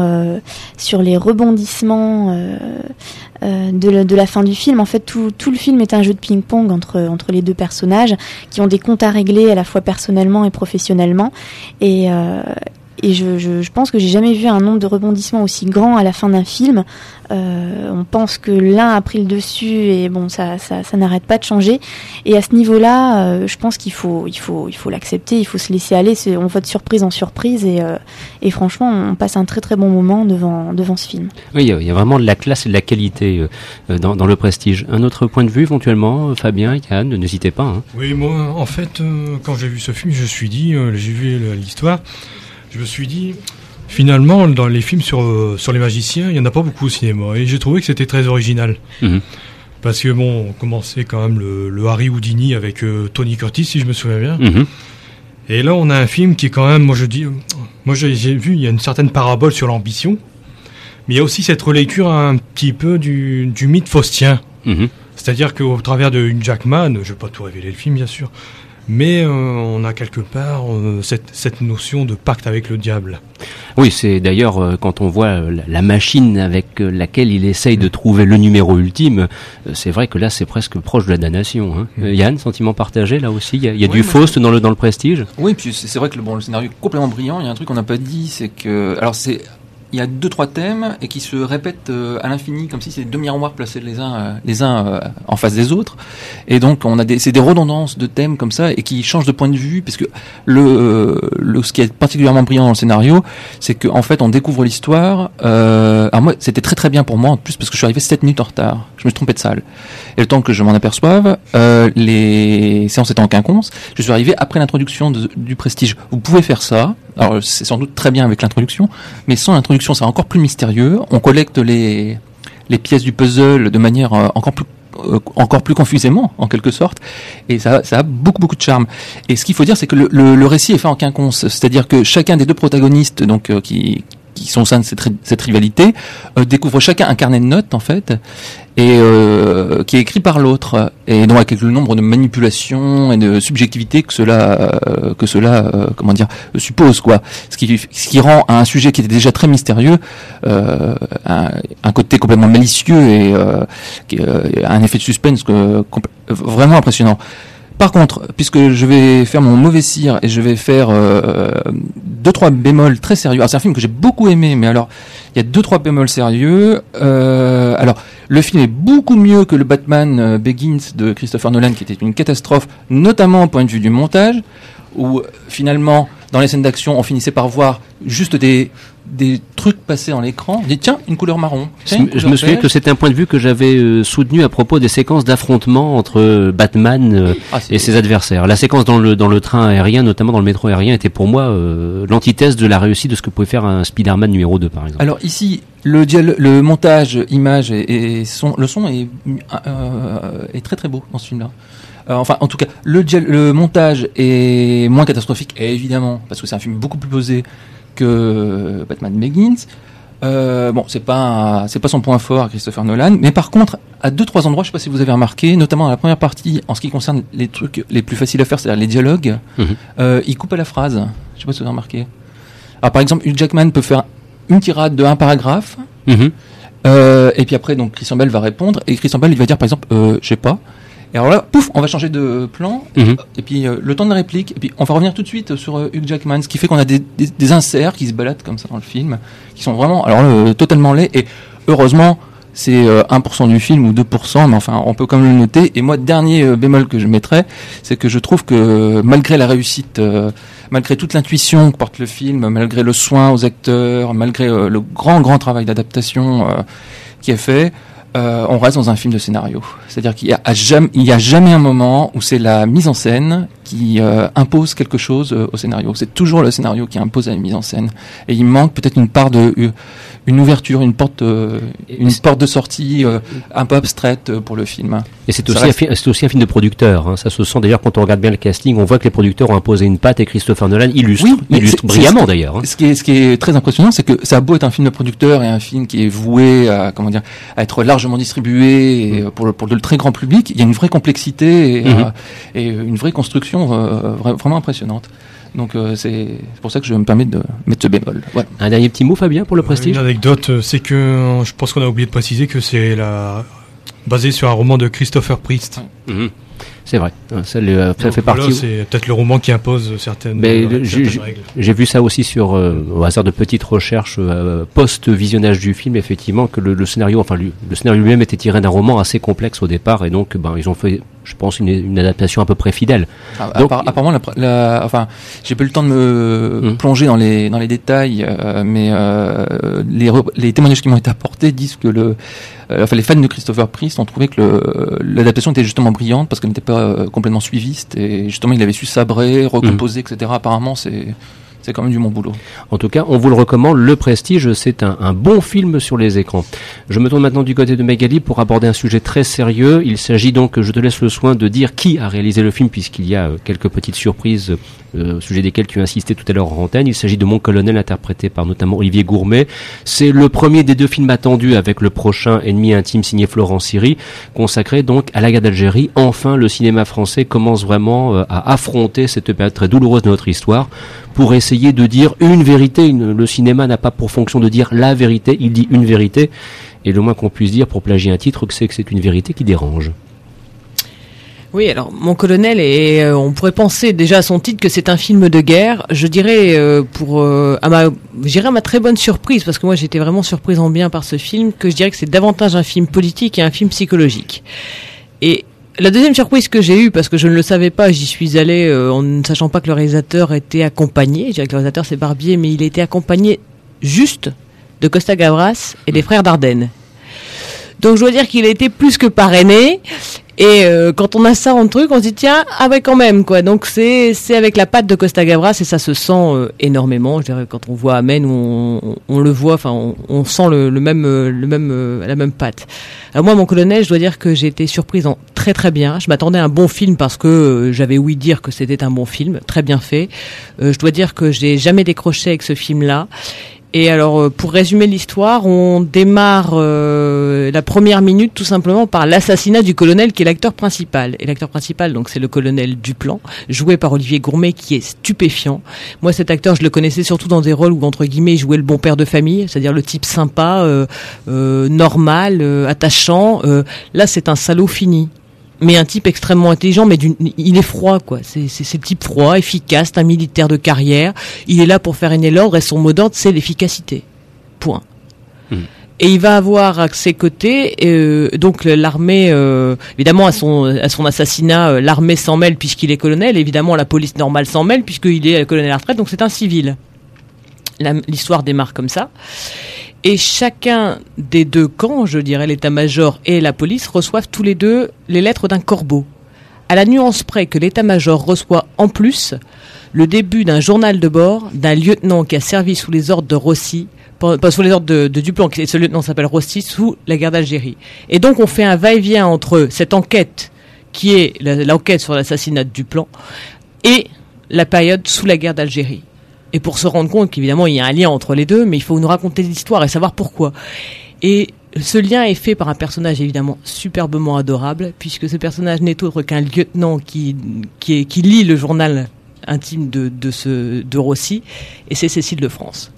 sur les rebondissements. De la, de, la, fin du film. En fait, tout, tout le film est un jeu de ping-pong entre, entre les deux personnages qui ont des comptes à régler à la fois personnellement et professionnellement. Et, et je, je, je, pense que j'ai jamais vu un nombre de rebondissements aussi grand à la fin d'un film. Euh, on pense que l'un a pris le dessus et bon, ça, ça, ça n'arrête pas de changer. Et à ce niveau-là, euh, je pense qu'il faut, il faut, il faut l'accepter, il faut se laisser aller. On va de surprise en surprise et, euh, et franchement, on passe un très très bon moment devant, devant ce film. Oui, il y a vraiment de la classe et de la qualité euh, dans, dans, le prestige. Un autre point de vue éventuellement, Fabien, Yann, n'hésitez pas. Hein. Oui, moi, en fait, quand j'ai vu ce film, je me suis dit, j'ai vu l'histoire je me suis dit, finalement, dans les films sur, euh, sur les magiciens, il n'y en a pas beaucoup au cinéma. Et j'ai trouvé que c'était très original. Mmh. Parce que, bon, on commençait quand même le, le Harry Houdini avec euh, Tony Curtis, si je me souviens bien. Mmh. Et là, on a un film qui est quand même, moi je dis, moi j'ai vu, il y a une certaine parabole sur l'ambition. Mais il y a aussi cette relecture un petit peu du, du mythe faustien. Mmh. C'est-à-dire qu'au travers de une Jackman, je ne vais pas tout révéler le film bien sûr, mais euh, on a quelque part euh, cette, cette, notion de pacte avec le diable. Oui, c'est d'ailleurs euh, quand on voit la, machine avec laquelle il essaye de trouver le numéro ultime, c'est vrai que là c'est presque proche de la damnation. Hein. Mm. Yann, sentiment partagé là aussi, il y a, y a oui, du Faust dans le dans le prestige? Oui, puis c'est vrai que le, bon, le scénario est complètement brillant. Il y a un truc qu'on n'a pas dit, c'est que alors c'est il y a deux trois thèmes et qui se répètent euh, à l'infini comme si c'était deux miroirs placés les uns euh, les uns euh, en face des autres. Et donc on a des c'est des redondances de thèmes comme ça et qui changent de point de vue puisque le, le ce qui est particulièrement brillant dans le scénario c'est qu'en en fait on découvre l'histoire alors moi c'était très très bien pour moi en plus parce que je suis arrivé 7 minutes en retard. Je me suis trompé de salle. Et le temps que je m'en aperçoive les séances étant en quinconce je suis arrivé après l'introduction du prestige. Vous pouvez faire ça. Alors c'est sans doute très bien avec l'introduction mais sans l'introduction c'est encore plus mystérieux. On collecte les, les pièces du puzzle de manière euh, encore plus euh, encore plus confusément en quelque sorte. Et ça, ça a beaucoup beaucoup de charme. Et ce qu'il faut dire c'est que le, le, récit est fait en quinconce. C'est-à-dire que chacun des deux protagonistes donc euh, qui qui sont au sein de cette, rivalité euh, découvrent chacun un carnet de notes en fait et euh, qui est écrit par l'autre et donc avec le nombre de manipulations et de subjectivité que cela euh, que cela comment dire suppose quoi. Ce qui ce qui rend un sujet qui était déjà très mystérieux un, un, côté complètement malicieux et un effet de suspense vraiment impressionnant par contre, puisque je vais faire mon mauvais cire et je vais faire euh, deux trois bémols très sérieux. Alors c'est un film que j'ai beaucoup aimé, mais alors il y a deux trois bémols sérieux. Euh, alors le film est beaucoup mieux que le Batman Begins de Christopher Nolan, qui était une catastrophe, notamment au point de vue du montage, où finalement dans les scènes d'action, on finissait par voir juste des des trucs passés dans l'écran. On dit tiens une couleur marron. Tiens, une couleur je me souviens que c'était un point de vue que j'avais euh, soutenu à propos des séquences d'affrontement entre euh, Batman euh, ah, et ses adversaires. La séquence dans le dans le train aérien, notamment dans le métro aérien, était pour moi euh, l'antithèse de la réussite de ce que pouvait faire un Spider-Man numéro 2 par exemple. Alors ici le, le montage image et, et son, le son est, est très très beau dans ce film là. Euh, enfin, en tout cas, le, le, montage est moins catastrophique, évidemment, parce que c'est un film beaucoup plus posé que Batman Begins. Euh, bon, c'est pas c'est pas son point fort, Christopher Nolan, mais par contre, à deux trois endroits, je sais pas si vous avez remarqué, notamment dans la première partie, en ce qui concerne les trucs les plus faciles à faire, c'est-à-dire les dialogues, mm -hmm. euh, il coupe à la phrase. Je sais pas si vous avez remarqué. Alors, par exemple, Hugh Jackman peut faire une tirade de un paragraphe, mm -hmm. euh, et puis après, donc Christian Bell va répondre, et Christian Bell il va dire par exemple, euh, je sais pas. Et alors là, pouf, on va changer de plan, Mhm. et puis euh, le temps de la réplique, et puis on va revenir tout de suite sur euh, Hugh Jackman, ce qui fait qu'on a des, des, des inserts qui se baladent comme ça dans le film, qui sont vraiment, alors euh, totalement laids, et heureusement, c'est euh, 1% du film ou 2%, mais enfin, on peut quand même le noter. Et moi, dernier bémol que je mettrais, c'est que je trouve que malgré la réussite, malgré toute l'intuition que porte le film, malgré le soin aux acteurs, malgré le grand, grand travail d'adaptation qui est fait, euh, on reste dans un film de scénario. C'est-à-dire qu'il y a, a jamais un moment où c'est la mise en scène qui euh, impose quelque chose euh, au scénario. C'est toujours le scénario qui impose la mise en scène. Et il manque peut-être une part de, euh, une ouverture, une porte, euh, une porte de sortie un peu abstraite pour le film. Et c'est aussi, reste- c'est aussi un film de producteur. hein. Ça se sent d'ailleurs quand on regarde bien le casting. On voit que les producteurs ont imposé une patte et Christopher Nolan illustre, Oui, illustre brillamment d'ailleurs. hein. Ce qui est, ce qui est très impressionnant, c'est que ça a beau être un film de producteur et un film qui est voué à, comment dire, à être largement distribué et, euh, pour, le, pour le très grand public, il y a une vraie complexité et, et une vraie construction euh, vra- vraiment impressionnante. Donc euh, c'est pour ça que je me permets de mettre ce bémol. Voilà. Un dernier petit mot, Fabien, pour le prestige? Une anecdote, euh, c'est que euh, je pense qu'on a oublié de préciser que c'est la basé sur un roman de Christopher Priest. Mhm. C'est vrai. hein, Ça, le- ça Donc fait partie. c'est peut-être le roman qui impose certaines, Mais euh, certaines règles. J'ai vu ça aussi sur euh, au hasard de petites recherches euh, post-visionnage du film, effectivement, que le, le scénario, enfin lui- le scénario lui-même était tiré d'un roman assez complexe au départ, et donc ben ils ont fait, je pense, une, une adaptation à peu près fidèle. Ah, Donc- appar- apparemment, la, enfin, j'ai pas eu le temps de me Mhm. plonger dans les dans les détails, euh, mais euh, les, témoignages qui m'ont été apportés disent que le, euh, enfin, les fans de Christopher Priest ont trouvé que le- l'adaptation était justement brillante parce qu'elle n'était pas euh, complètement suiviste et justement il avait su sabrer, recomposer, etc. Apparemment, c'est c'est quand même du bon boulot. En tout cas, on vous le recommande. Le Prestige, c'est un, bon film sur les écrans. Je me tourne maintenant du côté de Magali pour aborder un sujet très sérieux. Il s'agit donc, je te laisse le soin de dire qui a réalisé le film, puisqu'il y a euh, quelques petites surprises euh, au sujet desquelles tu as insisté tout à l'heure en antenne. Il s'agit de Mon Colonel, interprété par notamment Olivier Gourmet. C'est le premier des deux films attendus avec le prochain Ennemi intime signé Florent Siri, consacré donc à la guerre d'Algérie. Enfin, le cinéma français commence vraiment euh, à affronter cette période très douloureuse de notre histoire pour essayer de dire une vérité. Le cinéma n'a pas pour fonction de dire la vérité, il dit une vérité. Et le moins qu'on puisse dire pour plagier un titre, c'est que c'est une vérité qui dérange. Oui, alors mon colonel et euh, on pourrait penser déjà à son titre que c'est un film de guerre. Je dirais euh, pour euh, à ma très bonne surprise parce que moi j'étais vraiment surprise en bien par ce film que je dirais que c'est davantage un film politique et un film psychologique. Et la deuxième surprise que j'ai eue, parce que je ne le savais pas, j'y suis allé euh, en ne sachant pas que le réalisateur était accompagné. Je dirais que le réalisateur c'est Barbier, mais il était accompagné juste de Costa Gavras et des frères Dardenne. Donc je dois dire qu'il a été plus que parrainé. Et euh, quand on a ça en truc, on se dit tiens, ah ouais quand même quoi. Donc c'est c'est avec la patte de Costa Gavras et ça se sent euh, énormément. Je dirais quand on voit Amen, on, on, le voit, enfin on, on sent le, le même euh, le même euh, la même patte. Alors moi mon colonel, je dois dire que j'ai été surprise en très très bien. Je m'attendais à un bon film parce que euh, j'avais ouï dire que c'était un bon film, très bien fait. Euh, je dois dire que j'ai jamais décroché avec ce film là. Et alors, euh, pour résumer l'histoire, on démarre euh, la première minute tout simplement par l'assassinat du colonel qui est l'acteur principal. Et l'acteur principal, donc, c'est le colonel Duplan, joué par Olivier Gourmet, qui est stupéfiant. Moi, cet acteur, je le connaissais surtout dans des rôles où, entre guillemets, il jouait le bon père de famille, c'est-à-dire le type sympa, euh, normal, attachant. Là, c'est un salaud fini mais un type extrêmement intelligent, mais il est froid, quoi. C'est le type froid, efficace, un militaire de carrière. Il est là pour faire régner l'ordre et son mot d'ordre, c'est l'efficacité. Point. Mhm. Et il va avoir à ses côtés, euh, donc l'armée, euh, évidemment à son à son assassinat, euh, l'armée s'en mêle puisqu'il est colonel. Évidemment, la police normale s'en mêle puisqu'il est colonel à la retraite, donc c'est un civil. L'histoire démarre comme ça. Et chacun des deux camps, je dirais l'état-major et la police, reçoivent tous les deux les lettres d'un corbeau. À la nuance près que l'état-major reçoit en plus le début d'un journal de bord d'un lieutenant qui a servi sous les ordres de Rossi, pas sous les ordres de, Duplan, qui- ce lieutenant s'appelle Rossi, sous la guerre d'Algérie. Et donc on fait un va-et-vient entre cette enquête qui est l'enquête sur l'assassinat de Duplan et la période sous la guerre d'Algérie. Et pour se rendre compte qu'évidemment il y a un lien entre les deux, mais il faut nous raconter l'histoire et savoir pourquoi. Et ce lien est fait par un personnage évidemment superbement adorable, puisque ce personnage n'est autre qu'un lieutenant qui, qui, lit le journal intime de, de, ce, de Rossi, et c'est Cécile de France.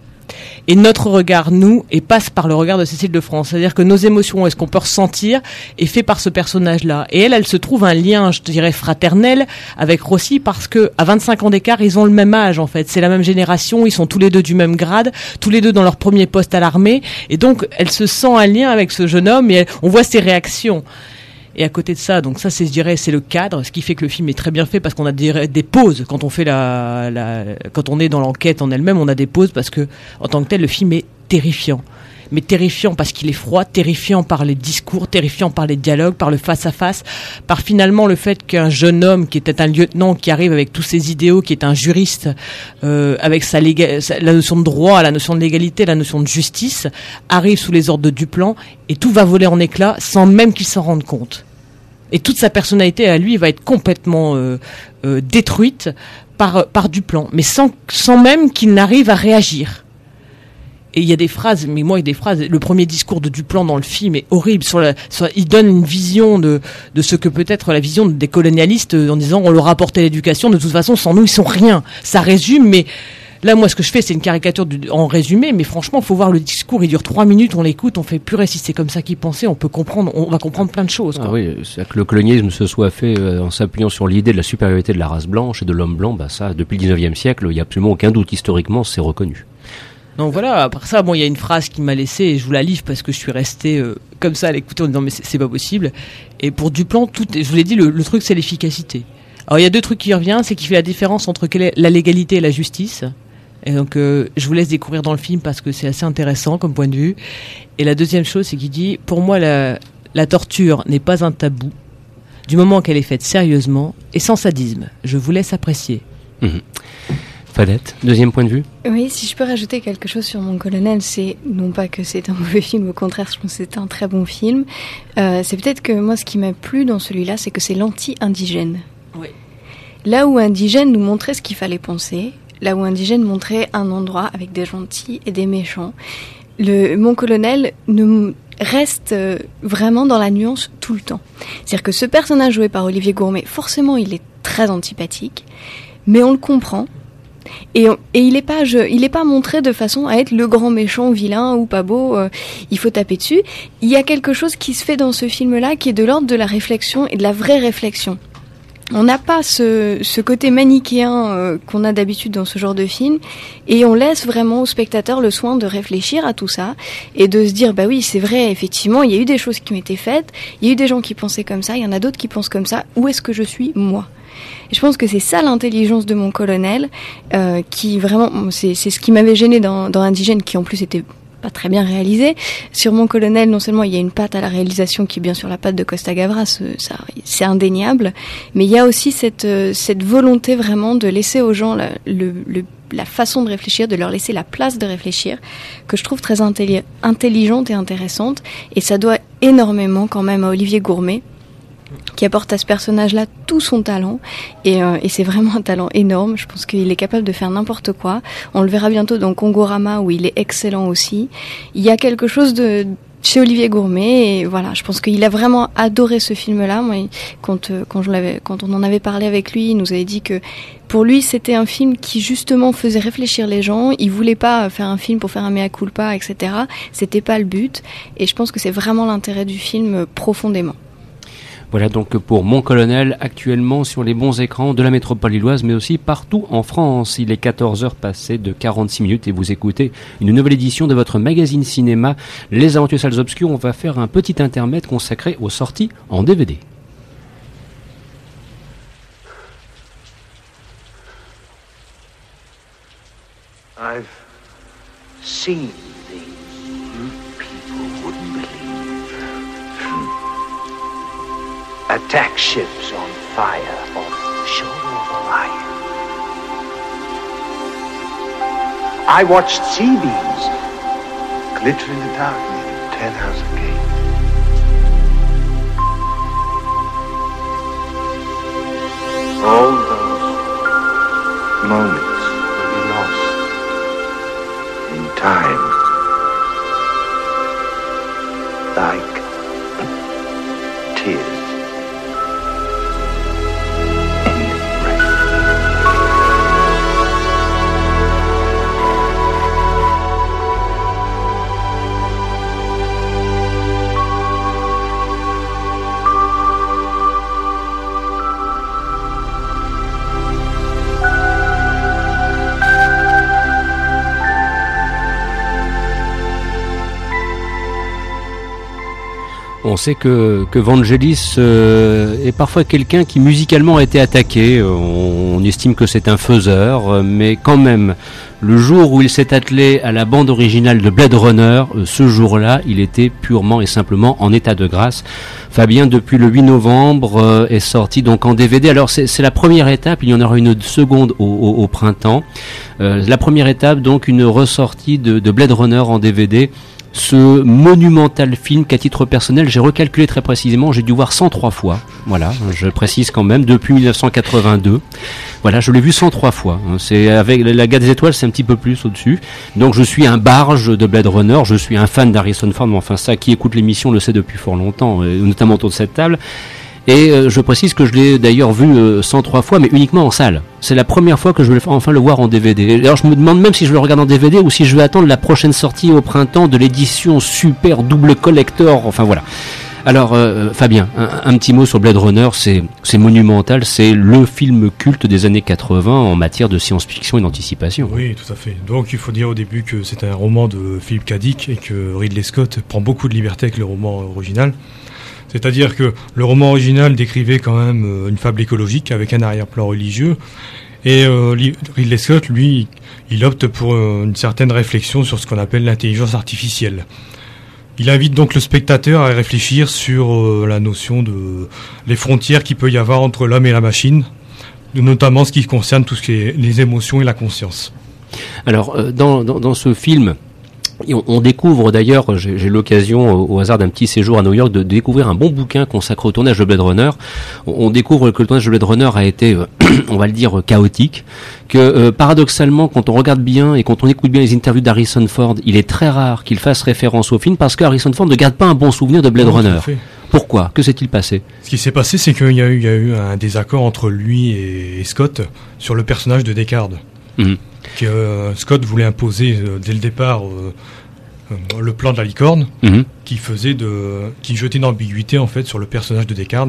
Et notre regard, nous, et passe par le regard de Cécile de France. C'est-à-dire que nos émotions, est-ce qu'on peut ressentir, est fait par ce personnage-là. Et elle, elle se trouve un lien, je dirais, fraternel avec Rossi parce que à 25 ans d'écart, ils ont le même âge en fait. C'est la même génération, ils sont tous les deux du même grade, tous les deux dans leur premier poste à l'armée, et donc elle se sent un lien avec ce jeune homme et on voit ses réactions. Et à côté de ça, donc ça, c'est, je dirais, c'est le cadre, ce qui fait que le film est très bien fait parce qu'on a des, pauses quand on fait la, quand on est dans l'enquête en elle-même, on a des pauses parce que, en tant que tel, le film est terrifiant. Mais terrifiant parce qu'il est froid, terrifiant par les discours, terrifiant par les dialogues, par le face-à-face, par finalement le fait qu'un jeune homme qui était un lieutenant qui arrive avec tous ses idéaux, qui est un juriste, euh, avec sa- la notion de droit, la notion de légalité, la notion de justice, arrive sous les ordres de Duplan et tout va voler en éclats sans même qu'il s'en rende compte. Et toute sa personnalité à lui va être complètement euh, euh, détruite par, par Duplan, mais sans, sans même qu'il n'arrive à réagir. Et il y a des phrases, mais moi, il y a des phrases. Le premier discours de Duplan dans le film est horrible. Il donne une vision de, de ce que peut être la vision des colonialistes euh, en disant on leur a apporté l'éducation. De toute façon, sans nous, ils sont rien. Ça résume, mais là, moi, ce que je fais, c'est une caricature du- en résumé. Mais franchement, faut voir le discours. Il dure trois minutes. On l'écoute. On fait purée. Si c'est comme ça qu'il pensait, on peut comprendre. On va comprendre plein de choses. Ah oui, que le colonialisme se soit fait euh, en s'appuyant sur l'idée de la supériorité de la race blanche et de l'homme blanc, bah ça, depuis le 19e siècle, il n'y a absolument aucun doute historiquement, c'est reconnu. Donc voilà, après ça, bon, il y a une phrase qui m'a laissé, et je vous la livre parce que je suis resté euh, comme ça à l'écouter en disant mais c'est pas possible. Et pour Duplan, tout, je vous l'ai dit, le, le truc c'est l'efficacité. Alors il y a deux trucs qui reviennent, c'est qu'il fait la différence entre la légalité et la justice. Et donc euh, je vous laisse découvrir dans le film parce que c'est assez intéressant comme point de vue. Et la deuxième chose, c'est qu'il dit, pour moi la, la torture n'est pas un tabou, du moment qu'elle est faite sérieusement et sans sadisme. Je vous laisse apprécier. Fadette, deuxième point de vue Oui, si je peux rajouter quelque chose sur Mon Colonel, c'est non pas que c'est un mauvais film, au contraire, je pense que c'est un très bon film. Euh, c'est peut-être que moi, ce qui m'a plu dans celui-là, c'est que c'est l'anti-indigène. Oui. Là où Indigène nous montrait ce qu'il fallait penser, là où Indigène montrait un endroit avec des gentils et des méchants, le Mon Colonel ne reste euh, vraiment dans la nuance tout le temps. C'est-à-dire que ce personnage joué par Olivier Gourmet, forcément, il est très antipathique, mais on le comprend. Et, on- et il n'est pas, je- pas montré de façon à être le grand méchant, vilain ou pas beau. euh, il faut taper dessus. Il y a quelque chose qui se fait dans ce film-là qui est de l'ordre de la réflexion et de la vraie réflexion. On n'a pas ce, ce côté manichéen euh, qu'on a d'habitude dans ce genre de film, et on laisse vraiment au spectateur le soin de réfléchir à tout ça et de se dire bah oui c'est vrai effectivement il y a eu des choses qui été faites, il y a eu des gens qui pensaient comme ça, il y en a d'autres qui pensent comme ça. Où est-ce que je suis moi? Et je pense que c'est ça l'intelligence de mon colonel, euh, qui vraiment, c'est c'est ce qui m'avait gêné dans, dans Indigène, qui en plus était pas très bien réalisé. Sur mon colonel, non seulement il y a une patte à la réalisation qui est bien sûr la patte de Costa Gavras, ça, c'est indéniable, mais il y a aussi cette, euh, cette volonté vraiment de laisser aux gens la, la façon de réfléchir, de leur laisser la place de réfléchir, que je trouve très intelli- intelligente et intéressante. Et ça doit énormément quand même à Olivier Gourmet, qui apporte à ce personnage-là tout son talent. Et, euh, et c'est vraiment un talent énorme. Je pense qu'il est capable de faire n'importe quoi. On le verra bientôt dans Kongorama, où il est excellent aussi. Il y a quelque chose de chez Olivier Gourmet et voilà je pense qu'il a vraiment adoré ce film là moi quand euh, quand je quand on en avait parlé avec lui il nous avait dit que pour lui c'était un film qui justement faisait réfléchir les gens il voulait pas faire un film pour faire un mea culpa etc c'était pas le but et je pense que c'est vraiment l'intérêt du film euh, profondément Voilà donc pour Mon Colonel, actuellement sur les bons écrans de la métropole lilloise, mais aussi partout en France. Il est 14h passé de 46 minutes et vous écoutez une nouvelle édition de votre magazine cinéma Les Aventures Salles Obscures. On va faire un petit intermède consacré aux sorties en DVD. Attack ships on fire off the shoulder of Orion. I watched sea beams glitter in the dark near Ten House Gate. All those moments will be lost in time. Like On sait que, que Vangelis euh, est parfois quelqu'un qui musicalement a été attaqué. On, on estime que c'est un faiseur, euh, mais quand même, le jour où il s'est attelé à la bande originale de Blade Runner, euh, ce jour-là, il était purement et simplement en état de grâce. Fabien, depuis le 8 novembre, euh, est sorti donc en DVD. Alors c'est la première étape, il y en aura une seconde au, printemps. Euh, la première étape, donc une ressortie de Blade Runner en DVD. Ce monumental film qu'à titre personnel, j'ai recalculé très précisément, j'ai dû voir 103 fois. Voilà, je précise quand même, depuis 1982. Voilà, je l'ai vu 103 fois. hein. C'est avec la Gare des Étoiles, c'est un petit peu plus au-dessus. Donc je suis un barge de Blade Runner, je suis un fan d'Harrison Ford, mais enfin ça, qui écoute l'émission le sait depuis fort longtemps, euh, notamment autour de cette table. Et euh, je précise que je l'ai d'ailleurs vu euh, 103 fois, mais uniquement en salle. C'est la première fois que je vais enfin le voir en DVD. Alors je me demande même si je le regarde en DVD ou si je vais attendre la prochaine sortie au printemps de l'édition super double collector. Enfin voilà. Alors euh, Fabien, un, petit mot sur Blade Runner, c'est c'est monumental, c'est le film culte des années 80 en matière de science-fiction et d'anticipation. Oui, tout à fait. Donc il faut dire au début que c'est un roman de Philip K. Dick et que Ridley Scott prend beaucoup de liberté avec le roman original. C'est-à-dire que le roman original décrivait quand même euh, une fable écologique avec un arrière-plan religieux. Et euh, Ridley Scott, lui, il opte pour euh, une certaine réflexion sur ce qu'on appelle l'intelligence artificielle. Il invite donc le spectateur à réfléchir sur la notion de les frontières qu'il peut y avoir entre l'homme et la machine, notamment ce qui concerne tout ce qui est les émotions et la conscience. Alors, dans ce film, et on, on découvre d'ailleurs, j'ai l'occasion au, au hasard d'un petit séjour à New York de découvrir un bon bouquin consacré au tournage de Blade Runner. On, on découvre que le tournage de Blade Runner a été, euh, on va le dire, euh, chaotique. Que euh, paradoxalement, quand on regarde bien et quand on écoute bien les interviews d'Harrison Ford, il est très rare qu'il fasse référence au film parce que Harrison Ford ne garde pas un bon souvenir de Blade Non, Runner. Pourquoi? Que s'est-il passé? Ce qui s'est passé, c'est qu'il y, a eu- il y a eu un désaccord entre lui et, et Scott sur le personnage de Descartes. Mhm. Que euh, Scott voulait imposer euh, dès le départ euh, le plan de la licorne, Mhm. qui faisait de, qui jetait une ambiguïté en fait sur le personnage de Descartes,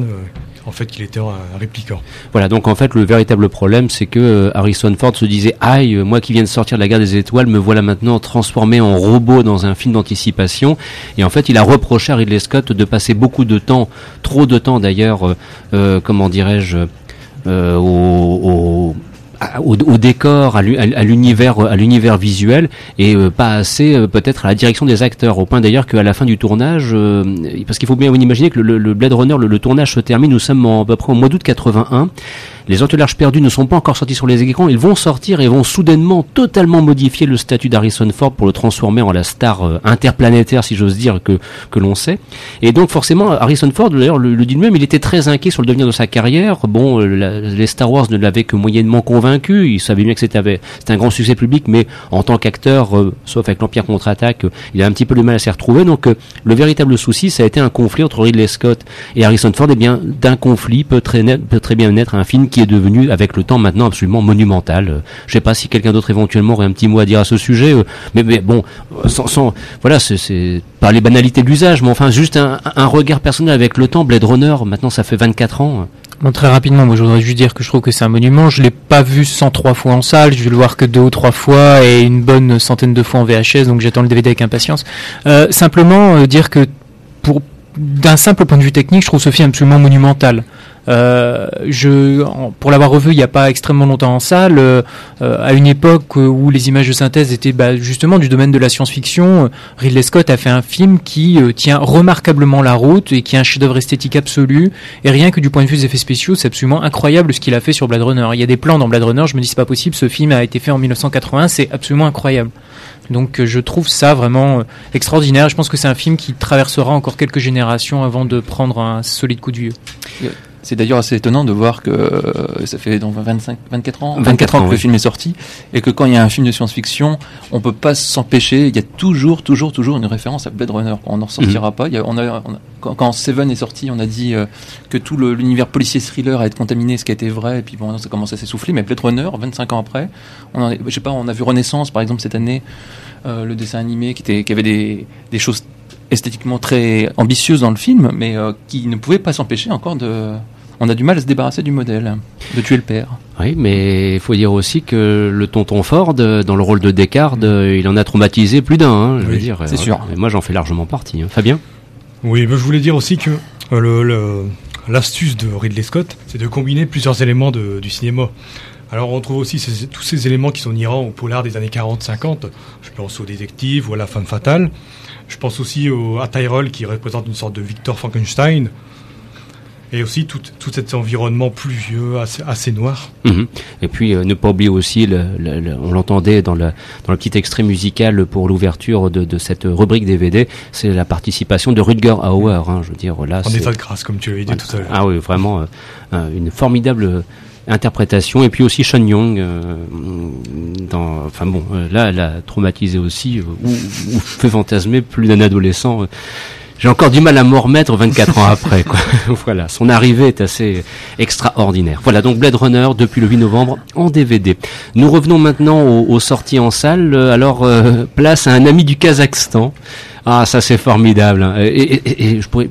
en fait qu'il était un, un répliquant. Voilà, donc en fait, le véritable problème, c'est que Harrison Ford se disait Aïe, moi qui viens de sortir de la guerre des étoiles, me voilà maintenant transformé en robot dans un film d'anticipation. Et en fait, il a reproché à Ridley Scott de passer beaucoup de temps, trop de temps d'ailleurs, euh, comment dirais-je, euh, au, au, au décor, à l'u- à à l'univers, à l'univers visuel, et euh, pas assez euh, peut-être à la direction des acteurs. Au point d'ailleurs qu'à la fin du tournage, euh, parce qu'il faut bien imaginer que le, le Blade Runner, le, le tournage se termine. Nous sommes en, à peu près au mois d'août 81. Les entourages perdus ne sont pas encore sortis sur les écrans. Ils vont sortir et vont soudainement totalement modifier le statut d'Harrison Ford pour le transformer en la star euh, interplanétaire, si j'ose dire, que, que l'on sait. Et donc forcément, Harrison Ford, d'ailleurs, le, dit lui-même, il était très inquiet sur le devenir de sa carrière. Bon, euh, les Star Wars ne l'avaient que moyennement convaincu. Il savait bien que c'était un grand succès public, mais en tant qu'acteur, euh, sauf avec l'Empire contre-attaque, il a un petit peu de mal à s'y retrouver. Donc le véritable souci, ça a été un conflit entre Ridley Scott et Harrison Ford. Et bien, d'un conflit peut très, peut très bien naître un film qui est devenu, avec le temps maintenant, absolument monumental. Euh, Je sais pas si quelqu'un d'autre éventuellement aurait un petit mot à dire à ce sujet, euh, mais, bon, euh, sans, voilà, c'est- pas les banalités de l'usage, mais enfin juste un, regard personnel avec le temps. Blade Runner, maintenant ça fait 24 ans. Très rapidement, moi je voudrais juste dire que je trouve que c'est un monument. Je l'ai pas vu 103 fois en salle, je vais le voir que deux ou trois fois et une bonne centaine de fois en VHS, donc j'attends le DVD avec impatience. Simplement dire que pour d'un simple point de vue technique, je trouve ce film absolument monumental. Euh, je, pour l'avoir revu il n'y a pas extrêmement longtemps en salle, euh, euh, à une époque où les images de synthèse étaient bah, justement du domaine de la science-fiction, euh, Ridley Scott a fait un film qui tient remarquablement la route et qui est un chef-d'œuvre esthétique absolu. Et rien que du point de vue des effets spéciaux, c'est absolument incroyable ce qu'il a fait sur Blade Runner. Il y a des plans dans Blade Runner, je me dis c'est pas possible, ce film a été fait en 1980, c'est absolument incroyable. Donc je trouve ça vraiment extraordinaire. Je pense que c'est un film qui traversera encore quelques générations avant de prendre un solide coup de vieux. C'est d'ailleurs assez étonnant de voir que euh, ça fait donc 25, 24 ans, 24 ans, que oui. le film est sorti et que quand il y a un film de science-fiction, on peut pas s'empêcher. Il y a toujours, toujours, toujours une référence à Blade Runner. On n'en sortira pas. Il y a, on a, on a- quand, quand Seven est sorti, on a dit euh, que tout l'univers policier thriller a été contaminé, ce qui a été vrai. Et puis bon, ça commence à s'essouffler. Mais Blade Runner, 25 ans après, on en est- je sais pas, on a vu Renaissance par exemple cette année, euh, le dessin animé qui était, qui avait des, des choses esthétiquement très ambitieuses dans le film, mais euh, qui ne pouvaient pas s'empêcher encore de. On a du mal à se débarrasser du modèle, de tuer le père. Oui, mais il faut dire aussi que le tonton Ford, euh, dans le rôle de Descartes, euh, il en a traumatisé plus d'un, hein, je veux dire. c'est sûr. Et moi, j'en fais largement partie. hein. Fabien? Oui, mais je voulais dire aussi que le- le- l'astuce de Ridley Scott, c'est de combiner plusieurs éléments de- du cinéma. Alors on trouve aussi ces- tous ces éléments qui sont inhérents au polar des années 40-50. Je pense au détective ou à la femme fatale. Je pense aussi au, à Tyrell qui représente une sorte de Victor Frankenstein. Et aussi tout, tout cet environnement pluvieux, assez, assez noir. Mhm. Et puis euh, ne pas oublier aussi, le, le- le- on l'entendait dans le, dans le petit extrait musical pour l'ouverture de, de cette rubrique DVD, c'est la participation de Rutger Hauer. Hein, je veux dire, là, En état de grâce, comme tu l'avais dit Voilà. tout à l'heure. Ah oui, vraiment euh, euh, une formidable interprétation. Et puis aussi Sean Young, euh, dans, enfin bon, euh, là, elle a traumatisé aussi, euh, ou, ou fait fantasmer plus d'un adolescent. Euh. J'ai encore du mal à m'en remettre 24 ans après. Quoi. voilà, son arrivée est assez extraordinaire. Voilà, donc Blade Runner depuis le 8 novembre en DVD. Nous revenons maintenant aux, sorties en salle. Euh, Alors, euh, place à un ami du Kazakhstan. Ah, ça c'est formidable. hein. Et, je pourrais,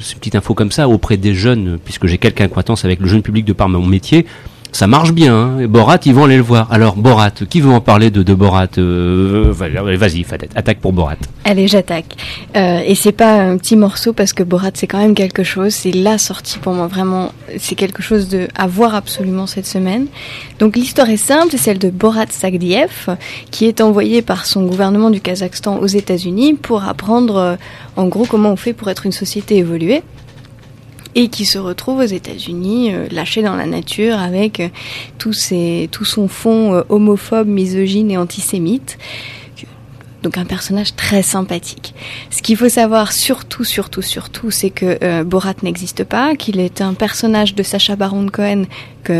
c'est une petite info comme ça auprès des jeunes, puisque j'ai quelques acquaintances avec le jeune public de par mon métier. Ça marche bien. Hein. Borat, ils vont aller le voir. Alors Borat, qui veut en parler de, Borat Euh, Vas-y, Fadette, attaque pour Borat. Allez, j'attaque. Euh, et c'est pas un petit morceau parce que Borat c'est quand même quelque chose. C'est la sortie pour moi vraiment. C'est quelque chose de à voir absolument cette semaine. Donc l'histoire est simple, c'est celle de Borat Sagdiev qui est envoyé par son gouvernement du Kazakhstan aux États-Unis pour apprendre euh, en gros comment on fait pour être une société évoluée. Et qui se retrouve aux États-Unis, euh, lâché dans la nature, avec euh, tout, ses, son fond euh, homophobe, misogyne et antisémite donc un personnage très sympathique. Ce qu'il faut savoir surtout, surtout, surtout, c'est que Borat n'existe pas, qu'il est un personnage de Sacha Baron Cohen,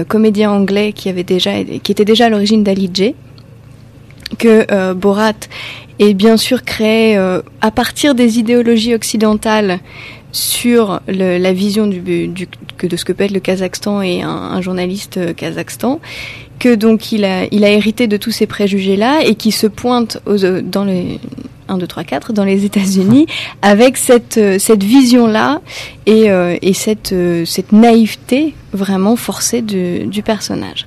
comédien anglais qui avait déjà, qui était déjà à l'origine d'Ali J, que Borat est bien sûr créé à partir des idéologies occidentales sur le- la vision du, de ce que peut être le Kazakhstan et un, un journaliste euh, kazakhstan, que donc il a, il a hérité de tous ces préjugés-là et qui se pointe aux, euh, dans les 1, 2, 3, 4 dans les États-Unis avec cette, euh, cette vision-là et, euh, et cette, euh, cette naïveté vraiment forcée du personnage.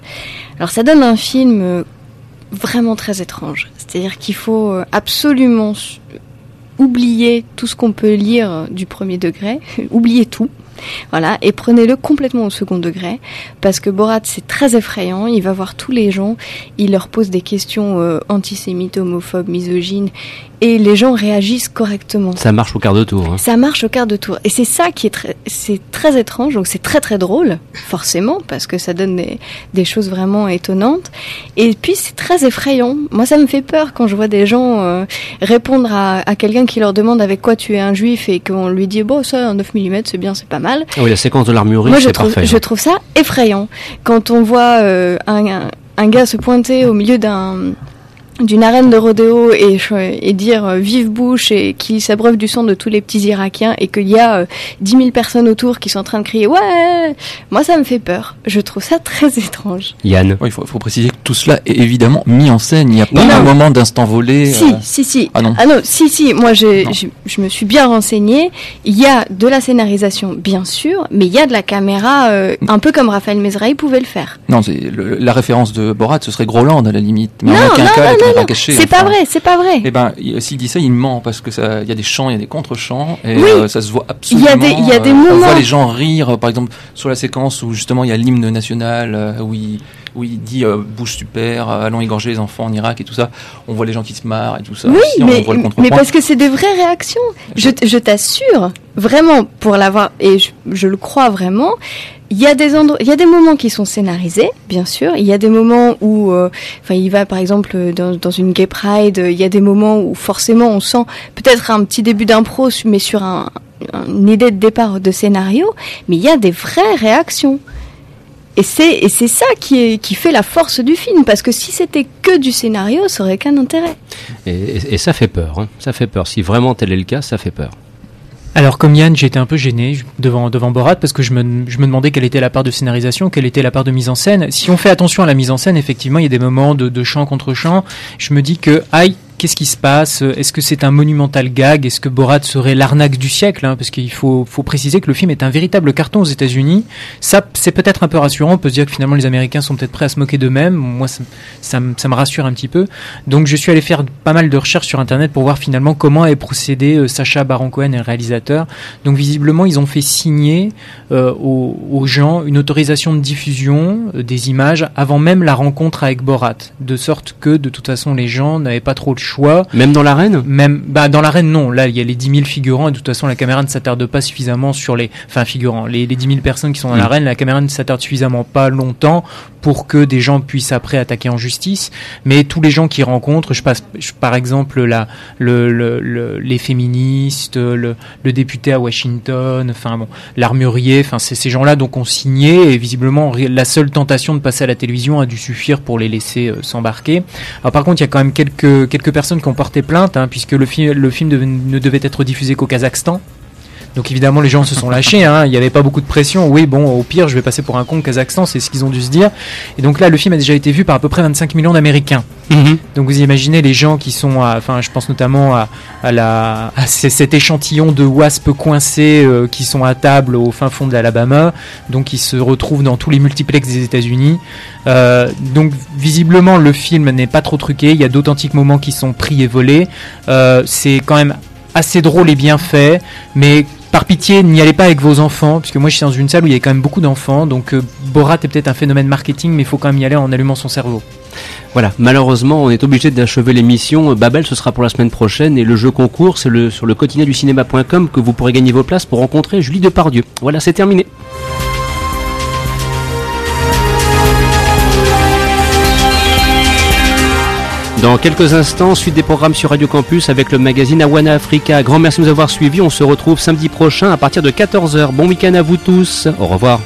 Alors ça donne un film vraiment très étrange. C'est-à-dire qu'il faut absolument oublier tout ce qu'on peut lire du premier degré, oublier tout. Voilà, et prenez-le complètement au second degré, parce que Borat c'est très effrayant, il va voir tous les gens, il leur pose des questions euh, antisémites, homophobes, misogynes, et les gens réagissent correctement. Ça marche au quart de tour. Hein. Ça marche au quart de tour. Et c'est ça qui est très, c'est très étrange. Donc c'est très très drôle, forcément, parce que ça donne des, des choses vraiment étonnantes. Et puis c'est très effrayant. Moi, ça me fait peur quand je vois des gens euh, répondre à, à quelqu'un qui leur demande avec quoi tu es un juif et qu'on lui dit bon ça un 9 mm c'est bien, c'est pas mal. Ah oui, la séquence de l'armurerie, Moi, je c'est je hein. trouve ça effrayant. Quand on voit euh, un, un, un gars se pointer au milieu d'un d'une arène de rodéo et, dire euh, vive Bush et qu'il s'abreuve du sang de tous les petits Irakiens et qu'il y a euh, 10 000 personnes autour qui sont en train de crier ouais moi ça me fait peur je trouve ça très étrange Yann. Ouais, il faut, faut préciser que tout cela est évidemment mis en scène. Il n'y a pas Non. un moment d'instant volé. si euh, si si Ah non. ah non si si moi j'ai- je me suis bien renseignée il y a de la scénarisation bien sûr mais il y a de la caméra euh, un peu comme Raphaël Mesrahi pouvait le faire Non, c'est le- la référence de Borat, ce serait Groland à la limite. Mais Non, en aucun non, cas, la non, non. c'est pas vrai c'est pas vrai Eh ben, il- s'il dit ça, il ment parce que ça, il y a des chants, il y a des contre-chants et Oui. euh, ça se voit Il y absolument. a des- il y a des euh, On moments- voit les gens rire, euh, par exemple, sur la séquence où justement il y a l'hymne national euh, où il où il dit euh, bouge super, euh, allons égorger les enfants en Irak et tout ça. On voit les gens qui se marrent et tout ça. Oui, on mais, voit le mais contrepoint. parce que c'est des vraies réactions. Je, t'assure, vraiment, pour l'avoir, et je, je le crois vraiment, il y a des il y a des moments qui sont scénarisés, bien sûr. Il y a des moments où, euh, enfin, il va par exemple dans, dans une gay pride, il y a des moments où forcément on sent peut-être un petit début d'impro, mais sur un, une idée de départ de scénario, mais il y a des vraies réactions. Et c'est et c'est ça qui est qui fait la force du film parce que si c'était que du scénario, ça aurait qu'un intérêt. Et, et- et ça fait peur. hein. Ça fait peur. Si vraiment tel est le cas, ça fait peur. Alors comme Yann, j'étais un peu gêné devant, devant Borat parce que je me, je me demandais quelle était la part de scénarisation, quelle était la part de mise en scène. Si on fait attention à la mise en scène, effectivement, il y a des moments de, de chant contre chant. Je me dis que, aïe, qu'est-ce qui se passe? Est-ce que c'est un monumental gag? Est-ce que Borat serait l'arnaque du siècle hein? Parce qu'il faut, préciser que le film est un véritable carton aux États-Unis. Ça, c'est peut-être un peu rassurant. On peut se dire que finalement les Américains sont peut-être prêts à se moquer d'eux-mêmes. Moi, ça, me- rassure un petit peu. Donc, je suis allé faire pas mal de recherches sur Internet pour voir finalement comment est procédé euh, Sacha Baron Cohen et le réalisateur. Donc, visiblement, ils ont fait signer euh, aux, aux gens une autorisation de diffusion euh, des images avant même la rencontre avec Borat, de sorte que de toute façon les gens n'avaient pas trop le choix. Même dans l'arène? Même bah dans l'arène non, là il y a les 10 000 figurants et de toute façon la caméra ne s'attarde pas suffisamment sur les enfin figurants, les, les 10 000 personnes qui sont dans Mm. l'arène, la caméra ne s'attarde suffisamment pas longtemps pour que des gens puissent après attaquer en justice. Mais tous les gens qui rencontrent, je passe je- par exemple la le, le- le- les féministes, le, le député à Washington, enfin bon, l'armurier, enfin c'est ces gens-là donc ont signé et visiblement la seule tentation de passer à la télévision a dû suffire pour les laisser euh, s'embarquer. Alors par contre, il y a quand même quelques quelques personnes qui ont porté plainte hein, puisque le film le film ne devait être diffusé qu'au Kazakhstan. Donc évidemment les gens se sont lâchés, hein. il n'y avait pas beaucoup de pression. Oui bon au pire je vais passer pour un con Kazakhstan, c'est ce qu'ils ont dû se dire. Et donc là le film a déjà été vu par à peu près 25 millions d'Américains. Mhm. Donc vous imaginez les gens qui sont, enfin je pense notamment à, à la, à c- cet échantillon de wasps coincés euh, qui sont à table au fin fond de l'Alabama, donc qui se retrouvent dans tous les multiplex des États-Unis. Euh, donc visiblement le film n'est pas trop truqué, il y a d'authentiques moments qui sont pris et volés. Euh, c'est quand même assez drôle et bien fait, mais par pitié, n'y allez pas avec vos enfants, puisque moi je suis dans une salle où il y a quand même beaucoup d'enfants, donc euh, Borat est peut-être un phénomène marketing, mais il faut quand même y aller en allumant son cerveau. Voilà, malheureusement, on est obligé d'achever l'émission. Babel, ce sera pour la semaine prochaine. Et le jeu concours, c'est sur le quotidien du cinéma.com que vous pourrez gagner vos places pour rencontrer Julie Depardieu. Voilà, c'est terminé. Dans quelques instants, suite des programmes sur Radio Campus avec le magazine Awana Africa. Grand merci de nous avoir suivis. On se retrouve samedi prochain à partir de 14h. Bon week-end à vous tous. Au revoir.